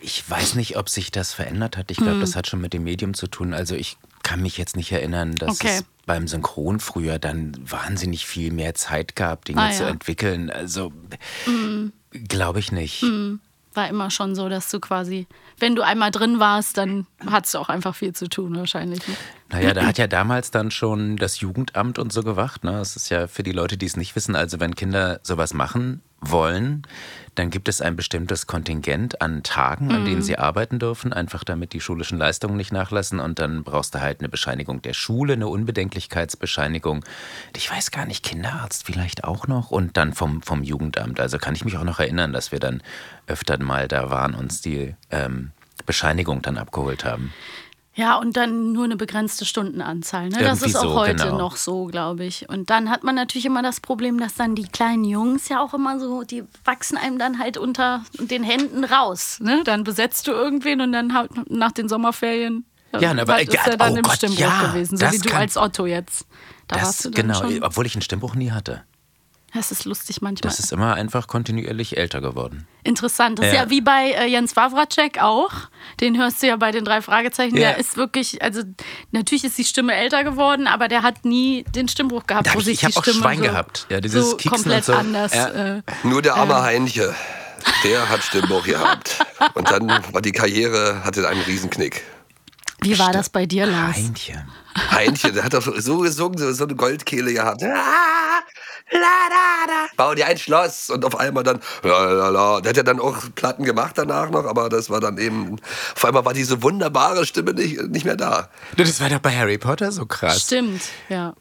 Ich weiß nicht, ob sich das verändert hat. Ich glaube, Hm. das hat schon mit dem Medium zu tun. Also ich kann mich jetzt nicht erinnern, dass Okay. es beim Synchron früher dann wahnsinnig viel mehr Zeit gab, Dinge Ah, zu ja. entwickeln. Also Mhm. glaube ich nicht. Mhm. war immer schon so, dass du quasi, wenn du einmal drin warst, dann hattest du auch einfach viel zu tun wahrscheinlich. Ne? Naja, da hat ja damals dann schon das Jugendamt und so gewacht. Ne? Das ist ja für die Leute, die es nicht wissen, also wenn Kinder sowas machen wollen, dann gibt es ein bestimmtes Kontingent an Tagen, an denen Mhm. sie arbeiten dürfen, einfach damit die schulischen Leistungen nicht nachlassen. Und dann brauchst du halt eine Bescheinigung der Schule, eine Unbedenklichkeitsbescheinigung. Ich weiß gar nicht, Kinderarzt vielleicht auch noch und dann vom, vom Jugendamt. Also kann ich mich auch noch erinnern, dass wir dann öfter mal da waren, uns die ähm, Bescheinigung dann abgeholt haben. Ja, und dann nur eine begrenzte Stundenanzahl. Ne? Das ist auch so, heute genau. noch so, glaube ich. Und dann hat man natürlich immer das Problem, dass dann die kleinen Jungs ja auch immer so, die wachsen einem dann halt unter den Händen raus. Ne? Dann besetzt du irgendwen und dann halt nach den Sommerferien. Ja, aber- halt ist er dann oh im Gott, Stimmbruch ja, gewesen, so wie du kann- als Otto jetzt. Da das, warst du dann genau, schon. obwohl ich einen Stimmbruch nie hatte. Das ist lustig manchmal. Das ist immer einfach kontinuierlich älter geworden. Interessant. Das ist Ja. ja wie bei äh, Jens Wawracek auch. Den hörst du ja bei den drei Fragezeichen. Ja. Der ist wirklich, also natürlich ist die Stimme älter geworden, aber der hat nie den Stimmbruch gehabt. Da hab wo ich- sich ich hab die auch Stimme Schwein so, gehabt. Ja, dieses so Kieksen komplett und so. anders. Ja. Äh, Nur der arme äh, Heinche, der hat Stimmbruch gehabt. Und dann war die Karriere, hatte einen Riesenknick. Wie war das bei dir, Lars? Heinchen. Heinchen, der hat doch so gesungen, so, so eine Goldkehle gehabt. Ah. Bau dir ein Schloss und auf einmal dann, la, la, la. Der hat ja dann auch Platten gemacht danach noch, aber das war dann eben, auf einmal war diese wunderbare Stimme nicht, nicht mehr da. Das war doch bei Harry Potter so krass. Stimmt, ja.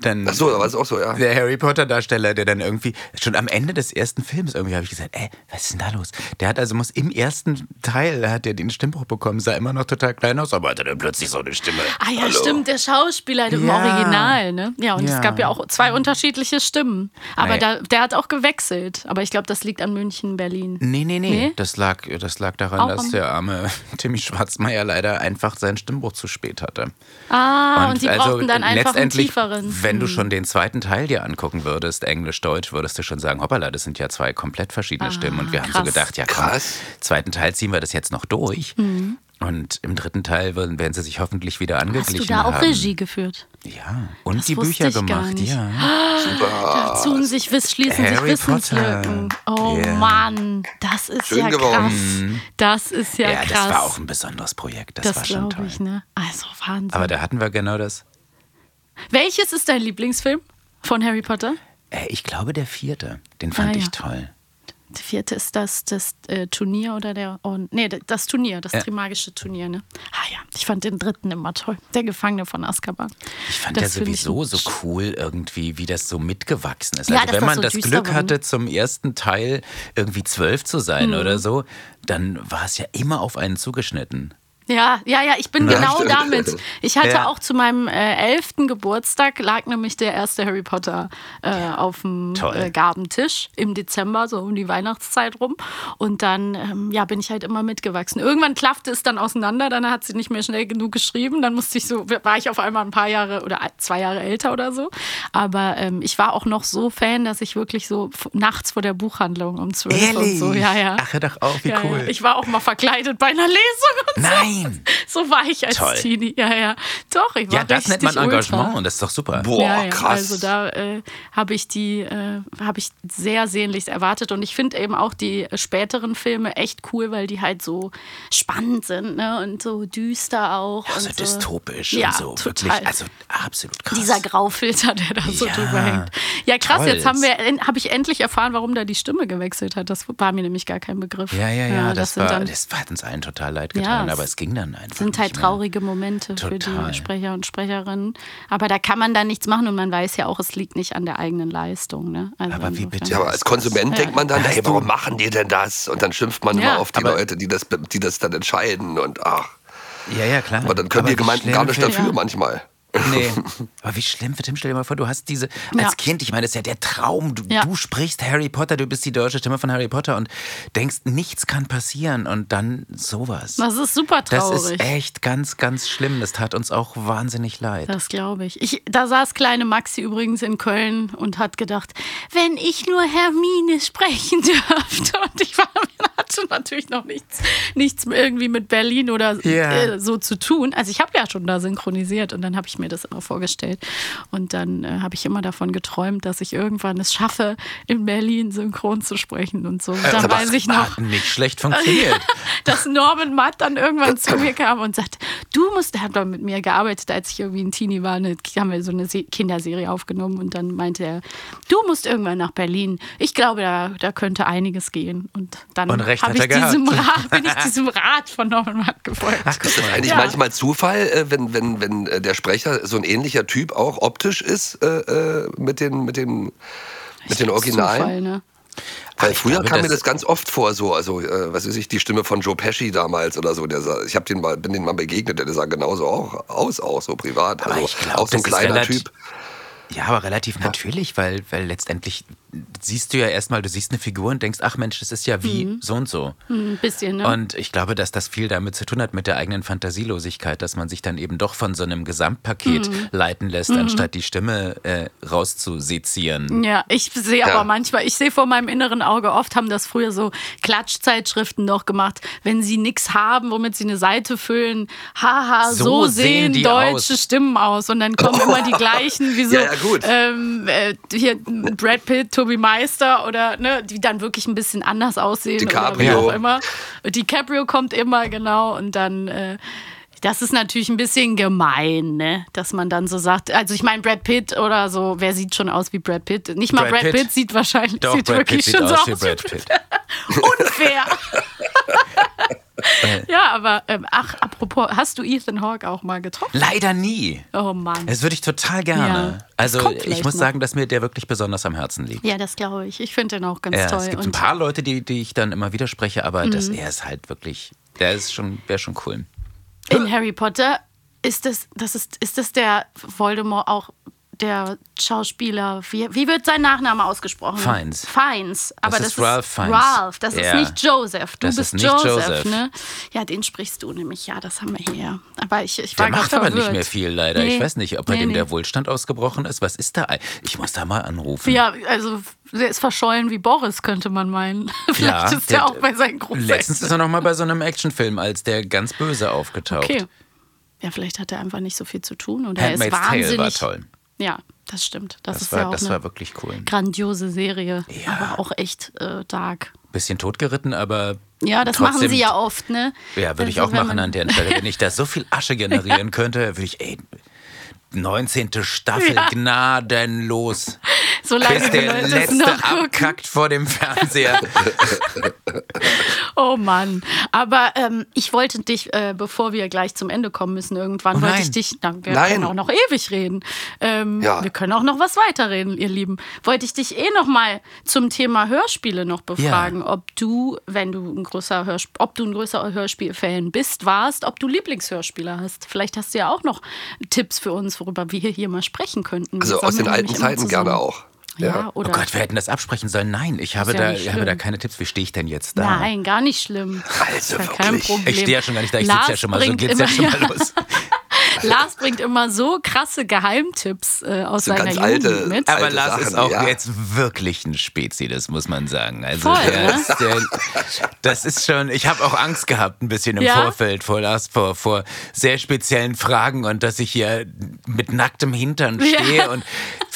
Dann Ach so, da war es auch so, ja. Der Harry Potter-Darsteller, der dann irgendwie, schon am Ende des ersten Films, irgendwie habe ich gesagt, ey, was ist denn da los? Der hat also, muss im ersten Teil, hat er den Stimmbruch bekommen, sah immer noch total klein aus, aber hatte dann plötzlich so eine Stimme. Ah ja, Hallo. stimmt, der Schauspieler im Ja. Original, ne? Ja, und Ja. es gab ja auch zwei unterschiedliche Stimmen. Aber da, der hat auch gewechselt. Aber ich glaube, das liegt an München, Berlin. Nee, nee, nee. Nee? Das, lag, das lag daran, Auch dass der arme Timmy Schwarzmeier leider einfach seinen Stimmbruch zu spät hatte. Ah, und, die also brauchten dann einfach einen tieferen. Wenn du Hm. schon den zweiten Teil dir angucken würdest, Englisch-Deutsch, würdest du schon sagen, hoppala, das sind ja zwei komplett verschiedene Ah, Stimmen. Und wir haben so krass. gedacht, ja komm, zweiten Teil ziehen wir das jetzt noch durch. Mhm. Und im dritten Teil werden, werden sie sich hoffentlich wieder Hast angeglichen du da auch haben. Regie geführt? Ja, und Das die Bücher ich gar gemacht, nicht. ja. Da tun sich, wiss- schließen sich Harry Wissenslücken. Oh Ja. Mann, das ist Schön ja geworden. krass. Das ist ja, Ja, krass. das war auch ein besonderes Projekt. Das, Das, war schon glaube toll. ich, ne? Also Wahnsinn. Aber da hatten wir genau das. Welches ist dein Lieblingsfilm von Harry Potter? Äh, ich glaube, der vierte. Den fand Ah, ja. ich toll. Der vierte ist das, das äh, Turnier oder der. Oh, nee, das Turnier, das Ja. Trimagische Turnier, ne? Ah ja, ich fand den dritten immer toll. Der Gefangene von Azkaban. Ich fand Das ja sowieso so cool irgendwie, wie das so mitgewachsen ist. Ja, Also wenn man so das Glück war, hatte, zum ersten Teil irgendwie zwölf zu sein Mhm. oder so, dann war es ja immer auf einen zugeschnitten. Ja, ja, ja, ich bin Ja, genau stimmt. damit. Ich hatte Ja. auch zu meinem äh, elften Geburtstag lag nämlich der erste Harry Potter äh, auf dem äh, Gabentisch im Dezember, so um die Weihnachtszeit rum. Und dann ähm, ja, bin ich halt immer mitgewachsen. Irgendwann klaffte es dann auseinander, dann hat sie nicht mehr schnell genug geschrieben. Dann musste ich so, war ich auf einmal ein paar Jahre oder zwei Jahre älter oder so. Aber ähm, ich war auch noch so Fan, dass ich wirklich so nachts vor der Buchhandlung um zwölf und so, ja, ja. Ach, hör doch auf, wie ja, cool. ja. Ich war auch mal verkleidet bei einer Lesung und so. Nein! So war ich als Toll. Teenie. Ja, ja. Doch, ich war Ja, das nennt man richtig ultra. Engagement und das ist doch super. Boah, ja, ja. krass. Also da äh, habe ich die, äh, habe ich sehr sehnlichst erwartet und ich finde eben auch die späteren Filme echt cool, weil die halt so spannend sind ne? und so düster auch. Ja, so und dystopisch ja, und so. total. Wirklich, also absolut krass. Dieser Graufilter, der da so Ja, drüber hängt. Ja, krass, toll. jetzt haben wir, habe ich endlich erfahren, warum da die Stimme gewechselt hat. Das war mir nämlich gar kein Begriff. ja, ja, ja, das, sind war, dann, das hat uns allen total leid getan, aber es ging dann einfach. sind halt traurige Momente für Total. die Sprecher und Sprecherinnen. Aber da kann man dann nichts machen und man weiß ja auch, es liegt nicht an der eigenen Leistung. Ne? Also Aber wie bitte? Ja, aber als Konsument Ja. denkt man dann, hey, warum machen die denn das? Und dann schimpft man Ja. immer auf die Aber- Leute, die das, die das dann entscheiden. Und ach, Ja, ja, klar. aber dann können die wie Gemeinden gar nicht für- dafür Ja. manchmal. Nee. Aber wie schlimm für Tim, stell dir mal vor, du hast diese, als Ja. Kind, ich meine, das ist ja der Traum. Du, Ja. du sprichst Harry Potter, du bist die deutsche Stimme von Harry Potter und denkst, nichts kann passieren und dann sowas. Das ist super Das traurig. ist echt ganz, ganz schlimm. Das tat uns auch wahnsinnig leid. Das glaube ich. ich. Da saß kleine Maxi übrigens in Köln und hat gedacht, wenn ich nur Hermine sprechen dürfte. Und ich war, hatte natürlich noch nichts, nichts irgendwie mit Berlin oder Ja. äh, so zu tun. Also ich habe ja schon da synchronisiert und dann habe ich mir das immer vorgestellt. Und dann äh, habe ich immer davon geträumt, dass ich irgendwann es schaffe, in Berlin synchron zu sprechen und so. Und dann Aber weiß ich noch, nicht schlecht funktioniert. dass Norman Matt dann irgendwann zu mir kam und sagte, du musst, er hat dann mit mir gearbeitet, als ich irgendwie ein Teenie war, eine, haben wir so eine Se Kinderserie aufgenommen und dann meinte er, du musst irgendwann nach Berlin. Ich glaube, da, da könnte einiges gehen. Und dann Und recht habe hat ich er diesem gehabt. Rat, bin ich diesem Rat von Norman Matt gefolgt. Ach, Ist das eigentlich Ja. manchmal Zufall, äh, wenn, wenn, wenn äh, der Sprecher so ein ähnlicher Typ auch optisch ist äh, äh, mit den, mit den, mit den Originalen? Zufall, ne? Weil ich früher glaube, kam mir das- das ganz oft vor, so, also, äh, was weiß ich, die Stimme von Joe Pesci damals oder so. Der sah, ich hab den mal, bin den mal begegnet, der sah genauso auch aus, auch so privat. Aber Also, glaub, auch so ein kleiner relativ- Typ. Ja, aber relativ natürlich, weil, weil letztendlich siehst du ja erstmal, du siehst eine Figur und denkst, ach Mensch, das ist ja wie so und so. Ein bisschen, ne? Und ich glaube, dass das viel damit zu tun hat mit der eigenen Fantasielosigkeit, dass man sich dann eben doch von so einem Gesamtpaket Mhm. leiten lässt, anstatt die Stimme äh, rauszusezieren. Ja, ich sehe Ja. aber manchmal, ich sehe vor meinem inneren Auge, oft haben das früher so Klatschzeitschriften noch gemacht, wenn sie nichts haben, womit sie eine Seite füllen, haha, so, So sehen sehen deutsche aus. Stimmen aus. Und dann kommen immer die gleichen, wie so Ja, ja, gut. Ähm, äh, hier Brad Pitt, Toby Meister oder ne, die dann wirklich ein bisschen anders aussehen. DiCaprio. Oder wie auch immer. DiCaprio kommt immer, genau, und dann. Äh, das ist natürlich ein bisschen gemein, ne? dass man dann so sagt, also ich meine Brad Pitt oder so, wer sieht schon aus wie Brad Pitt? Nicht mal Brad Brad, Pitt. Pitt. sieht wahrscheinlich Doch, sieht Brad wirklich Pitt schon so aus aus wie Brad Pitt. Unfair. Aber ähm, ach, apropos, hast du Ethan Hawke auch mal getroffen? Leider nie. Oh Mann. Das würde ich total gerne. Ja, das also ich muss noch. sagen, dass mir der wirklich besonders am Herzen liegt. Ja, das glaube ich. Ich finde den auch ganz Ja, toll. es gibt ein Und- paar Leute, die, die ich dann immer widerspreche, aber das, Mhm. er ist halt wirklich, der ist schon, wäre schon cool. In Harry Potter ist das, das ist, ist das der Voldemort auch der Schauspieler, wie, wie wird sein Nachname ausgesprochen? Fiennes. Fiennes. Aber das, ist Ralph Fiennes. Ralph, das Ja. ist nicht Joseph. Du Das bist ist nicht Joseph, Joseph. ne? Ja, den sprichst du nämlich. Ja, das haben wir hier. Aber ich, ich Der war macht grad aber nicht verwirrt. mehr viel, leider. Nee. Ich weiß nicht, ob bei Nee, dem nee. der Wohlstand ausgebrochen ist. Was ist da? Ich muss da mal anrufen. Ja, also der ist verschollen wie Boris, könnte man meinen. Vielleicht ist der, auch bei seinen Großeltern. Letztens ist er noch mal bei so einem Actionfilm als der ganz Böse aufgetaucht. Okay. Ja, vielleicht hat er einfach nicht so viel zu tun oder er ist Handmaid's Tale wahnsinnig. war toll. Ja, das stimmt. Das, Das, ist war, ja auch das eine war wirklich cool. grandiose Serie, aber auch echt äh, dark. Bisschen totgeritten, aber. Ja, das trotzdem, machen sie ja oft, ne? Ja, würde ich Also, auch wenn machen an der Stelle. Wenn ich da so viel Asche generieren könnte, würde ich, ey, 19. Staffel Ja. gnadenlos. Solange bis die der Leute letzte abkackt vor dem Fernseher. Oh Mann. Aber ähm, ich wollte dich, äh, bevor wir gleich zum Ende kommen müssen, irgendwann Oh wollte ich dich, na, wir Nein. können auch noch ewig reden. Ähm, Ja. Wir können auch noch was weiterreden, ihr Lieben. Wollte ich dich eh noch mal zum Thema Hörspiele noch befragen, ob du, wenn du ein großer Hörsp ob du ein größer Hörspielfan bist, warst, ob du Lieblingshörspieler hast. Vielleicht hast du ja auch noch Tipps für uns, worüber wir hier mal sprechen könnten. Also aus den alten Zeiten gerne auch. Ja, Oh oder? Gott, wir hätten das absprechen sollen. Nein, ich habe, ja da, ich habe da keine Tipps. Wie stehe ich denn jetzt da? Nein, gar nicht schlimm. Also ja kein wirklich. Problem. Ich stehe ja schon gar nicht da, ich sitze ja schon mal, so bringt geht's ja schon mal los. Lars bringt immer so krasse Geheimtipps äh, aus So seiner ganz Jugend alte- mit. Aber Alte Lars ist Sachen, auch ja. jetzt wirklich ein Spezi, das muss man sagen. Also Voll, der ne? ist, der, das ist schon, ich habe auch Angst gehabt ein bisschen im Ja? Vorfeld vor Lars, vor, vor sehr speziellen Fragen und dass ich hier mit nacktem Hintern Ja. stehe und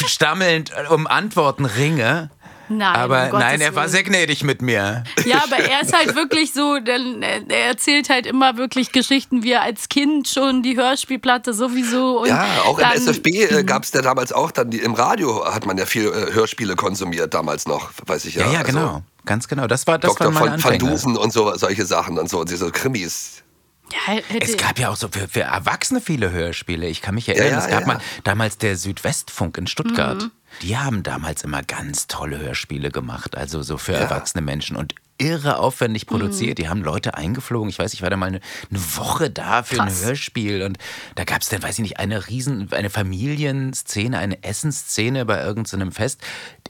stammelnd um Antworten ringe. Nein, Aber um nein, er war sehr gnädig mit mir. Ja, aber er ist halt wirklich so, denn er erzählt halt immer wirklich Geschichten, wie er als Kind schon die Hörspielplatte sowieso und Ja, auch dann, im SFB äh, gab es ja damals auch dann, die, im Radio hat man ja viel äh, Hörspiele konsumiert damals noch, weiß ich ja. Ja, ja, Also genau. Ganz genau. Das war, das Dr. waren meine von, van. Dusen und so, solche Sachen und so, diese Krimis. Ja, hätte, Es gab ja auch so für, für Erwachsene viele Hörspiele. Ich kann mich erinnern, Ja, ja, es gab ja. mal damals der Südwestfunk in Stuttgart. Mhm. Die haben damals immer ganz tolle Hörspiele gemacht, also so für erwachsene Menschen und irre aufwendig Mhm. produziert. Die haben Leute eingeflogen. Ich weiß, ich war da mal eine, eine Woche da für Krass. ein Hörspiel und da gab es dann, weiß ich nicht, eine riesen, eine Familienszene, eine Essensszene bei irgendeinem Fest.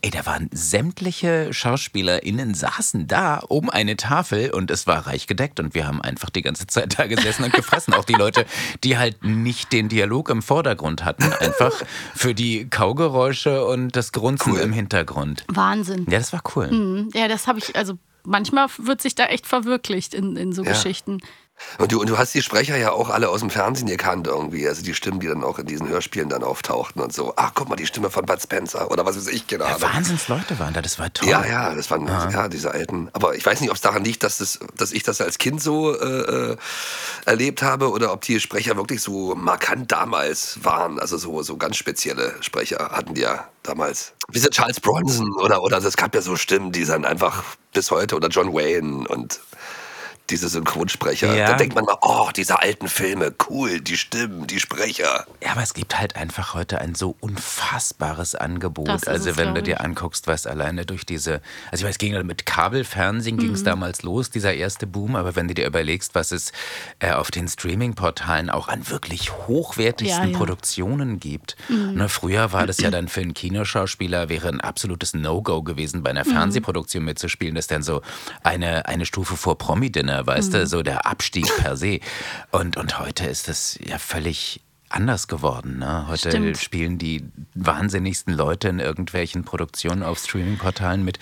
Ey, da waren sämtliche SchauspielerInnen saßen da um eine Tafel und es war reich gedeckt und wir haben einfach die ganze Zeit da gesessen und gefressen. Auch die Leute, die halt nicht den Dialog im Vordergrund hatten, einfach für die Kaugeräusche und das Grunzen Cool. im Hintergrund. Wahnsinn. Ja, das war cool. Mhm. Ja, das habe ich, also manchmal wird sich da echt verwirklicht in, in so Ja. Geschichten. Und du, und du hast die Sprecher ja auch alle aus dem Fernsehen gekannt irgendwie. Also die Stimmen, die dann auch in diesen Hörspielen dann auftauchten und so. Ach, guck mal, die Stimme von Bud Spencer oder was weiß ich, keine Ja. Wahnsinnsleute waren da, das war toll. Ja, ja, das waren ja. diese alten. Aber ich weiß nicht, ob es daran liegt, dass, das, dass ich das als Kind so äh, äh, erlebt habe oder ob die Sprecher wirklich so markant damals waren. Also so, so ganz spezielle Sprecher hatten die ja damals. Wie so Charles Bronson oder, oder es gab ja so Stimmen, die dann einfach bis heute oder John Wayne und diese Synchronsprecher. Ja. Da denkt man mal, oh, diese alten Filme, cool, die Stimmen, die Sprecher. Ja, aber es gibt halt einfach heute ein so unfassbares Angebot. Das also es, wenn du dir anguckst, was alleine durch diese, also ich weiß, ging mit Kabelfernsehen ging Mhm. es damals los, dieser erste Boom, aber wenn du dir überlegst, was es äh, auf den Streaming-Portalen auch an wirklich hochwertigsten Ja, ja. Produktionen gibt. Mhm. Ne, früher war das ja dann für einen Kinoschauspieler wäre ein absolutes No-Go gewesen, bei einer Mhm. Fernsehproduktion mitzuspielen. Das ist dann so eine, eine Stufe vor Promi-Dinner, weißt Mhm. du, so der Abstieg per se. Und, und heute ist das ja völlig anders geworden. Ne? Heute Stimmt. spielen die wahnsinnigsten Leute in irgendwelchen Produktionen auf Streaming-Portalen mit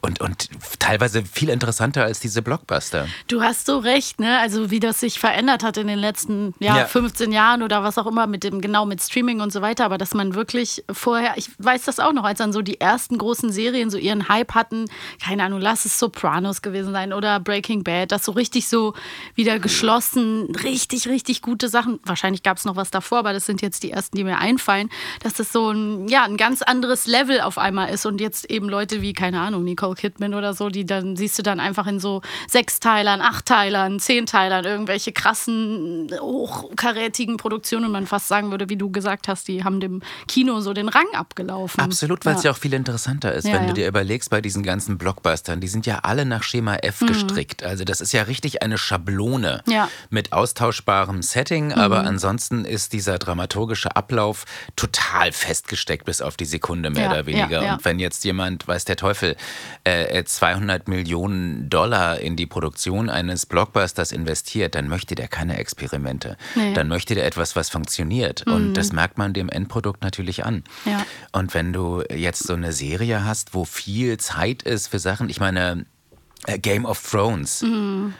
und, und teilweise viel interessanter als diese Blockbuster. Du hast so recht, ne? Also wie das sich verändert hat in den letzten ja, Ja. 15 Jahren oder was auch immer mit dem, genau mit Streaming und so weiter, aber dass man wirklich vorher, ich weiß das auch noch, als dann so die ersten großen Serien so ihren Hype hatten, keine Ahnung, lass es Sopranos gewesen sein oder Breaking Bad, das so richtig so wieder geschlossen, richtig, richtig gute Sachen. Wahrscheinlich gab es noch was davor, aber das sind jetzt die ersten, die mir einfallen, dass das so ein, ja, ein ganz anderes Level auf einmal ist und jetzt eben Leute wie, keine Ahnung, Nicole Kidman oder so, die dann siehst du dann einfach in so Sechsteilern, Achtteilern, Zehnteilern, irgendwelche krassen, hochkarätigen Produktionen und man fast sagen würde, wie du gesagt hast, die haben dem Kino so den Rang abgelaufen. Absolut, weil es ja. auch viel interessanter ist, Ja, wenn ja. du dir überlegst, bei diesen ganzen Blockbustern, die sind ja alle nach Schema F Mhm. gestrickt. Also das ist ja richtig eine Schablone Ja. mit austauschbarem Setting, aber ansonsten ist dieser dramaturgische Ablauf total festgesteckt bis auf die Sekunde mehr Ja, oder weniger. ja, ja. Und wenn jetzt jemand, weiß der Teufel, äh, 200 Millionen Dollar in die Produktion eines Blockbusters investiert, dann möchte der keine Experimente. Nee. Dann möchte der etwas, was funktioniert. Und das merkt man dem Endprodukt natürlich an. Und wenn du jetzt so eine Serie hast, wo viel Zeit ist für Sachen, ich meine, äh, Game of Thrones. Mhm.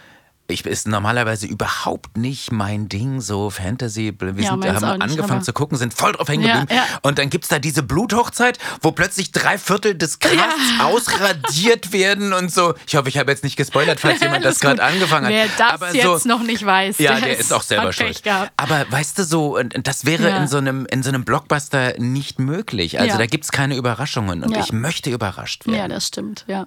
Ich ist normalerweise überhaupt nicht mein Ding, so Fantasy. Wir Ja, sind, haben nicht, angefangen zu gucken, sind voll drauf hängen Ja, geblieben. ja. Und dann gibt es da diese Bluthochzeit, wo plötzlich drei Viertel des Casts ausradiert werden und so. Ich hoffe, ich habe jetzt nicht gespoilert, falls jemand das gerade angefangen hat. Wer das Aber jetzt so, noch nicht weiß, ja, der ist auch selber schuld. Gehabt. Aber weißt du so, das wäre Ja. in so einem in so einem Blockbuster nicht möglich. Also Ja. da gibt es keine Überraschungen und Ja. ich möchte überrascht werden. Ja, das stimmt, ja.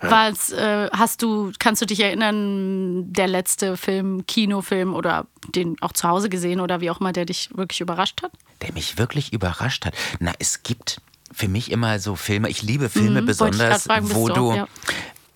Was äh, hast du, kannst du dich erinnern, der letzte Film, Kinofilm oder den auch zu Hause gesehen oder wie auch immer, der dich wirklich überrascht hat? Der mich wirklich überrascht hat. Na, es gibt für mich immer so Filme, ich liebe Filme Mhm, besonders, fragen, wo du auch, ja.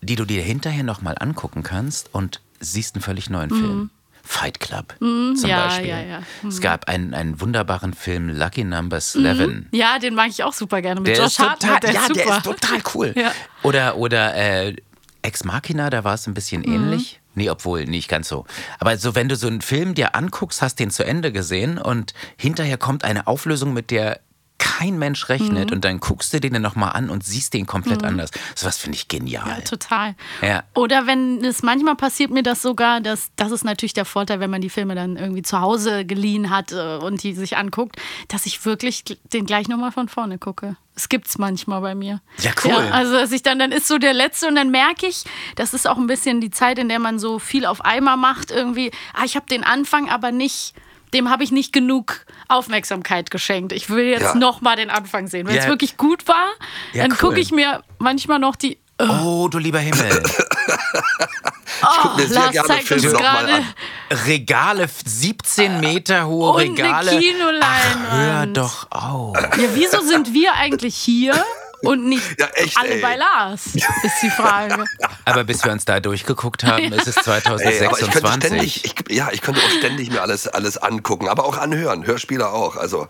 die du dir hinterher nochmal angucken kannst und siehst einen völlig neuen Mhm. Film. Fight Club Mhm, zum ja, Beispiel. ja, ja. Mhm. Es gab einen, einen wunderbaren Film Lucky Number 11. Mhm. Ja, den mag ich auch super gerne mit Der Josh Hartnett. Der ja, ist der ist total cool. Ja. Oder, oder äh, Ex Machina, da war es ein bisschen Mhm. ähnlich. Nee, obwohl, nicht ganz so. Aber so, wenn du so einen Film dir anguckst, hast den zu Ende gesehen und hinterher kommt eine Auflösung, mit der kein Mensch rechnet Mhm. und dann guckst du den dann nochmal an und siehst den komplett Mhm. anders. Sowas finde ich genial. Ja, total. Ja. Oder wenn es manchmal passiert mir das sogar, dass das ist natürlich der Vorteil, wenn man die Filme dann irgendwie zu Hause geliehen hat äh, und die sich anguckt, dass ich wirklich den gleich nochmal von vorne gucke. Es gibt's manchmal bei mir. Ja, cool. also dass ich dann, dann ist so der letzte und dann merke ich, das ist auch ein bisschen die Zeit, in der man so viel auf einmal macht, irgendwie, ah, ich habe den Anfang, aber nicht, dem habe ich nicht genug Aufmerksamkeit geschenkt. Ich will jetzt Ja. noch mal den Anfang sehen. Wenn es Ja. wirklich gut war, Ja, dann cool. gucke ich mir manchmal noch die Oh, du lieber Himmel. Oh, mir sehr Lars gerne Filme noch mal gerade. an. Regale, 17 Meter hohe Und eine Regale. Kinoleinwand. Ach, hör doch auf. Ja, wieso sind wir eigentlich hier und nicht Ja, echt, alle ey. bei Lars? Ist die Frage. Aber bis wir uns da durchgeguckt haben, ist es Ey, aber ich könnte 2026. ständig, ich, ja, ich könnte auch ständig mir alles, alles angucken, aber auch anhören, Hörspiele auch. Also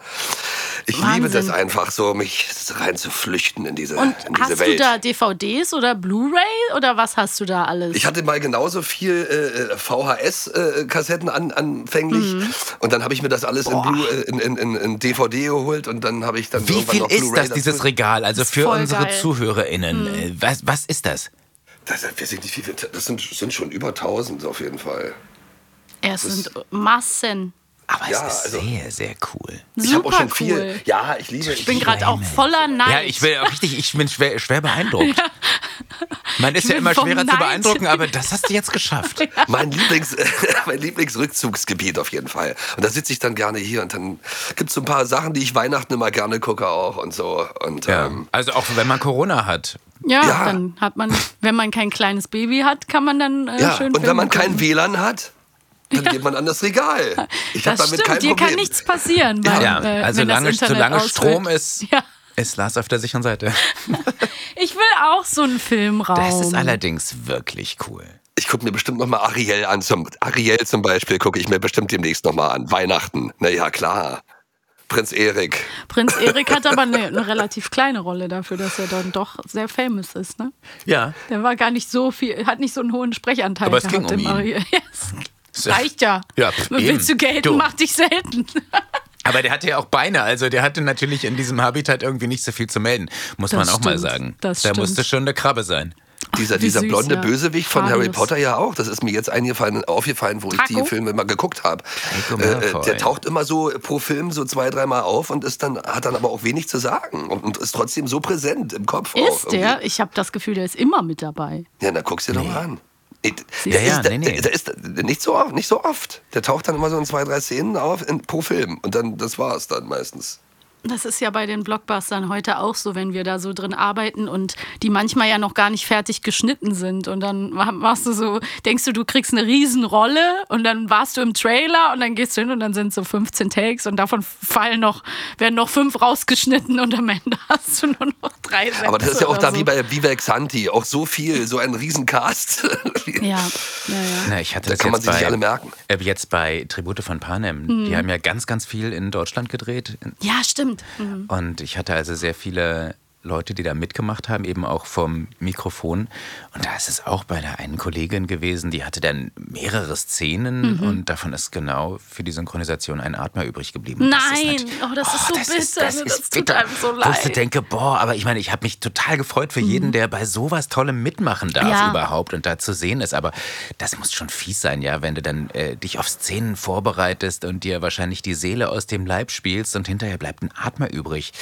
ich liebe das Wahnsinn. einfach so, mich rein zu flüchten in diese, Und in diese hast Welt. du da DVDs oder Blu-ray oder was hast du da alles? Ich hatte mal genauso viel äh, VHS-Kassetten an, anfänglich Mhm. und dann habe ich mir das alles in, Blu, äh, in, in, in, in DVD geholt und dann habe ich dann Wie irgendwann viel noch ist Blu-ray das, dieses. Regal? Also für unsere geil. ZuhörerInnen. äh, Was, was ist das? Das, wir sind nicht wie viel, das sind, sind schon über 1000 auf jeden Fall. es sind Massen. Aber Ja, es ist also- sehr, sehr cool. Ich habe auch Super schon viel. cool. Ja, ich liebe. Ich bin gerade auch voller Neid. Ja, ich bin auch richtig, ich bin schwer, schwer beeindruckt. Man ist Ich ja immer schwerer zu Neid. beeindrucken, aber das hast du jetzt geschafft. Mein, Lieblings, mein Lieblingsrückzugsgebiet auf jeden Fall. Und da sitze ich dann gerne hier und dann gibt es so ein paar Sachen, die ich Weihnachten immer gerne gucke auch und so. Und Ja. ähm, Also auch wenn man Corona hat. Ja, Ja. dann hat man, wenn man kein kleines Baby hat, kann man dann äh, ja. schön und wenn man kein. WLAN hat, dann geht man an das Regal. Ich habe Das damit kein stimmt, dir kann nichts passieren. Beim, Ja, äh, also wenn das lange, Internet solange ausfällt. Strom ist, Ja. ist Lars auf der sicheren Seite. Ich will auch so einen Filmraum. Das ist allerdings wirklich cool. Ich gucke mir bestimmt noch mal Ariel an. Zum, Ariel zum Beispiel gucke ich mir bestimmt demnächst noch mal an. Weihnachten. Na ja, klar. Prinz Erik. Prinz Erik hat aber eine, eine relativ kleine Rolle dafür, dass er dann doch sehr famous ist. Ne? Ja. Der war gar nicht so viel, hat nicht so einen hohen Sprechanteil Aber es gehabt ging um im ihn. Ariel. Yes. Reicht ja. Ja, pff, Willst du gelten, Du. mach dich selten. Aber der hatte ja auch Beine, also der hatte natürlich in diesem Habitat irgendwie nicht so viel zu melden, muss Das man auch mal stimmt, sagen. das da stimmt. musste schon eine Krabbe sein. Dieser, dieser süß, blonde ja. Bösewicht von Harry. Potter ja auch. Das ist mir jetzt eingefallen, aufgefallen, wo ich Draco? die Filme immer geguckt habe. Äh, Malfoy. der taucht immer so pro Film so zwei, dreimal auf und ist dann, hat dann aber auch wenig zu sagen und, und ist trotzdem so präsent im Kopf. auch Ist der? Ich habe das Gefühl, der ist immer mit dabei. Ja, dann guck's dir doch mal an. Nee, Ja, Der ja, ist, nee, nee. der ist nicht so oft, nicht so oft. Der taucht dann immer so in zwei, drei Szenen auf in, pro Film und dann das war's dann meistens. Das ist ja bei den Blockbustern heute auch so, wenn wir da so drin arbeiten und die manchmal ja noch gar nicht fertig geschnitten sind. Und dann machst du so, denkst du, du kriegst eine Riesenrolle und dann warst du im Trailer und dann gehst du hin und dann sind so 15 Takes und davon fallen noch, werden noch fünf rausgeschnitten und am Ende hast du nur noch drei Sätze. Aber das ist ja auch da so. wie bei Viva Xanti, auch so viel, so ein Riesencast. Ja, ja, ja. Na, ich hatte Da das kann man sich bei, nicht alle merken. Äh, jetzt bei Tribute von Panem. Mhm. Die haben ja ganz, ganz viel in Deutschland gedreht. Ja, stimmt. Und ich hatte also sehr viele Leute, die da mitgemacht haben, eben auch vom Mikrofon. Und da ist es auch bei der einen Kollegin gewesen, die hatte dann mehrere Szenen Mhm. und davon ist genau für die Synchronisation ein Atmer übrig geblieben. Und das Nein, nat- oh, das ist so das bitter. ist- das ist das tut bitter. einem so Wo ich so leid. denke, boah, aber ich meine, ich habe mich total gefreut für jeden, der bei sowas Tollem mitmachen darf Ja. überhaupt und da zu sehen ist. Aber das muss schon fies sein, ja, wenn du dann äh, dich auf Szenen vorbereitest und dir wahrscheinlich die Seele aus dem Leib spielst und hinterher bleibt ein Atmer übrig.